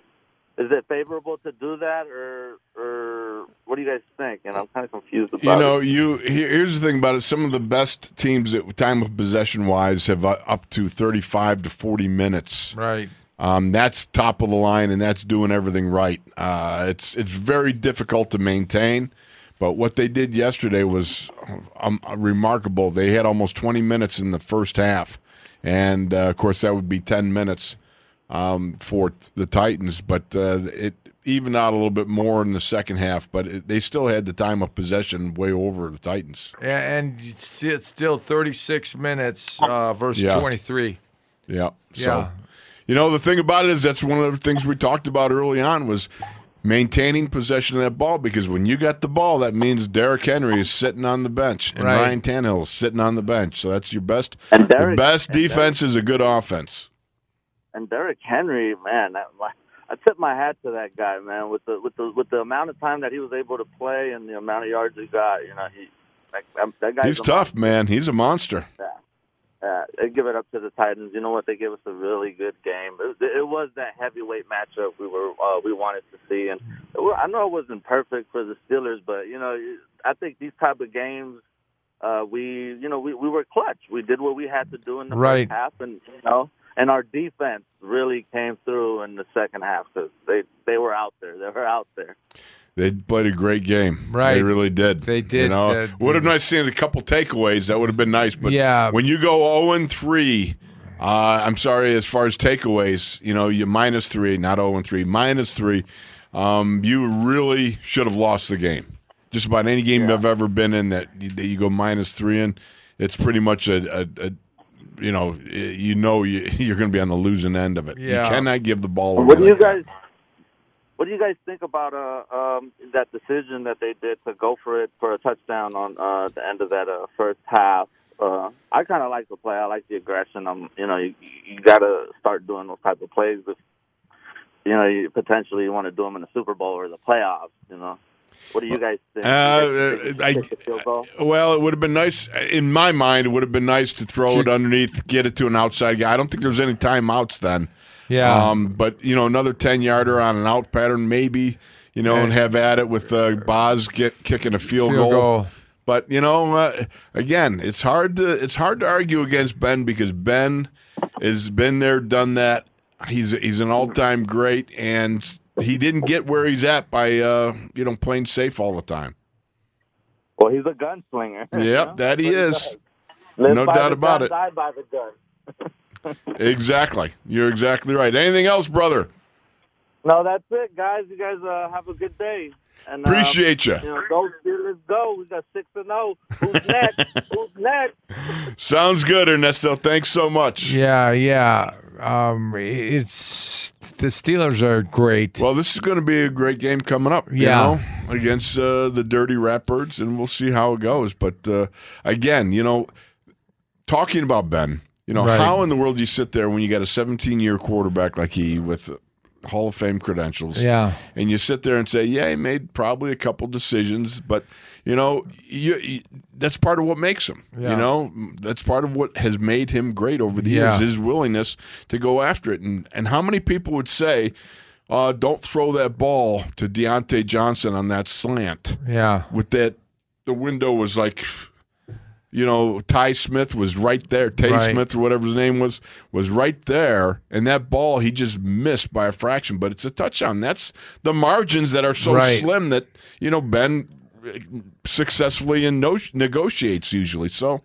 is it favorable to do that, or or what do you guys think? And I'm kind of confused about You know, it. you here's the thing about it. Some of the best teams at time of possession wise have uh, up to 35 to 40 minutes. Right. Um, that's top of the line, and that's doing everything right. Uh, it's it's very difficult to maintain, but what they did yesterday was um, remarkable. They had almost 20 minutes in the first half, and uh, of course that would be 10 minutes um, for the Titans. But uh, it evened out a little bit more in the second half. But it, they still had the time of possession way over the Titans. Yeah, and it's still 36 minutes uh, versus Yeah. 23. Yeah. So, Yeah. you know, the thing about it is that's one of the things we talked about early on was maintaining possession of that ball because when you got the ball, that means Derrick Henry is sitting on the bench and Right. Ryan Tannehill is sitting on the bench. So that's your best. And the Derrick- best and Derrick- defense is a good offense. And Derrick Henry, man, my, I tip my hat to that guy, man. With the with the with the amount of time that he was able to play and the amount of yards he got, you know, he that, that- guy's He's tough, man. He's a monster. Uh, they give it up to the Titans. You know what? They gave us a really good game. It, it was that heavyweight matchup we were uh, we wanted to see, and I know it wasn't perfect for the Steelers, but you know, I think these type of games, uh, we you know we, we were clutch. We did what we had to do in the Right. first half, and you know, and our defense really came through in the second half because they they were out there. They were out there. They played a great game. Right. They really did. They did. You did. know, Uh, would have nice seen a couple takeaways. That would have been nice. But Yeah. when you go 0 and 3, uh, I'm sorry, as far as takeaways, you know, you minus three, not 0 and 3, minus three. Um, you really should have lost the game. Just about any game I've ever been in that you, that you go minus three in, it's pretty much a, a, a you know, you know you, *laughs* you're going to be on the losing end of it. Yeah. You cannot give the ball away. What do you like that. guys? What do you guys think about uh, um, that decision that they did to go for it for a touchdown on uh, the end of that uh, first half? Uh, I kind of like the play. I like the aggression. Um, you know, you, you got to start doing those type of plays if you know you potentially want to do them in the Super Bowl or the playoffs. You know, what do you guys think? Uh, You guys I- think it's field goal? Well, it would have been nice. In my mind, it would have been nice to throw it underneath, get it to an outside guy. I don't think there's any timeouts then. Yeah. Um, but you know, another ten yarder on an out pattern, maybe. You know, and have at it with uh, Boz get kicking a field, Field goal. goal. But you know, uh, again, it's hard to it's hard to argue against Ben because Ben has been there, done that. He's he's an all time great, and he didn't get where he's at by uh, you know playing safe all the time. Well, he's a gunslinger. you *laughs* Yep, know? that he What is. does. Live No doubt about gun, it. Die by the gun. *laughs* Exactly. You're exactly right. Anything else, brother? No, that's it, guys. You guys uh, have a good day. And, uh, Appreciate ya. You know, go Steelers, go. We got six and zero. Who's next? *laughs* Who's next? Sounds good, Ernesto. Thanks so much. Yeah, yeah. Um, it's the Steelers are great. Well, this is going to be a great game coming up. You Yeah. know, against uh, the Dirty Ratbirds, and we'll see how it goes. But uh, again, you know, talking about Ben, you know, Right. how in the world do you sit there when you got a 17 year quarterback like he with Hall of Fame credentials? Yeah. and you sit there and say, yeah, he made probably a couple decisions, but you know, you, you, that's part of what makes him. Yeah. You know, that's part of what has made him great over the Yeah. years. His willingness to go after it, and and how many people would say, uh, "Don't throw that ball to Diontae Johnson on that slant." Yeah. with that, the window was like. You know, Ty Smith was right there. Tay Right. Smith, or whatever his name was, was right there. And that ball, he just missed by a fraction, but it's a touchdown. That's the margins that are so Right. slim that, you know, Ben successfully in no- negotiates usually. So,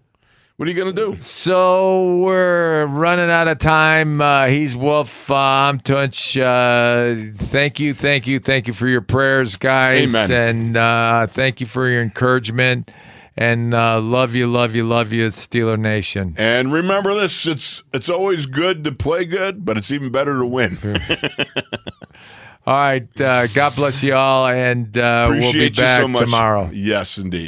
what are you going to do? So we're running out of time. Uh, he's Wolf. Uh, I'm Tunch. Uh, thank you, thank you, thank you for your prayers, guys, Amen. and uh, thank you for your encouragement. And uh, love you, love you, love you, Steeler Nation. And remember this: it's it's always good to play good, but it's even better to win. *laughs* All right. Uh, God bless you all, and uh, we'll be you back so much. tomorrow. Yes, indeed.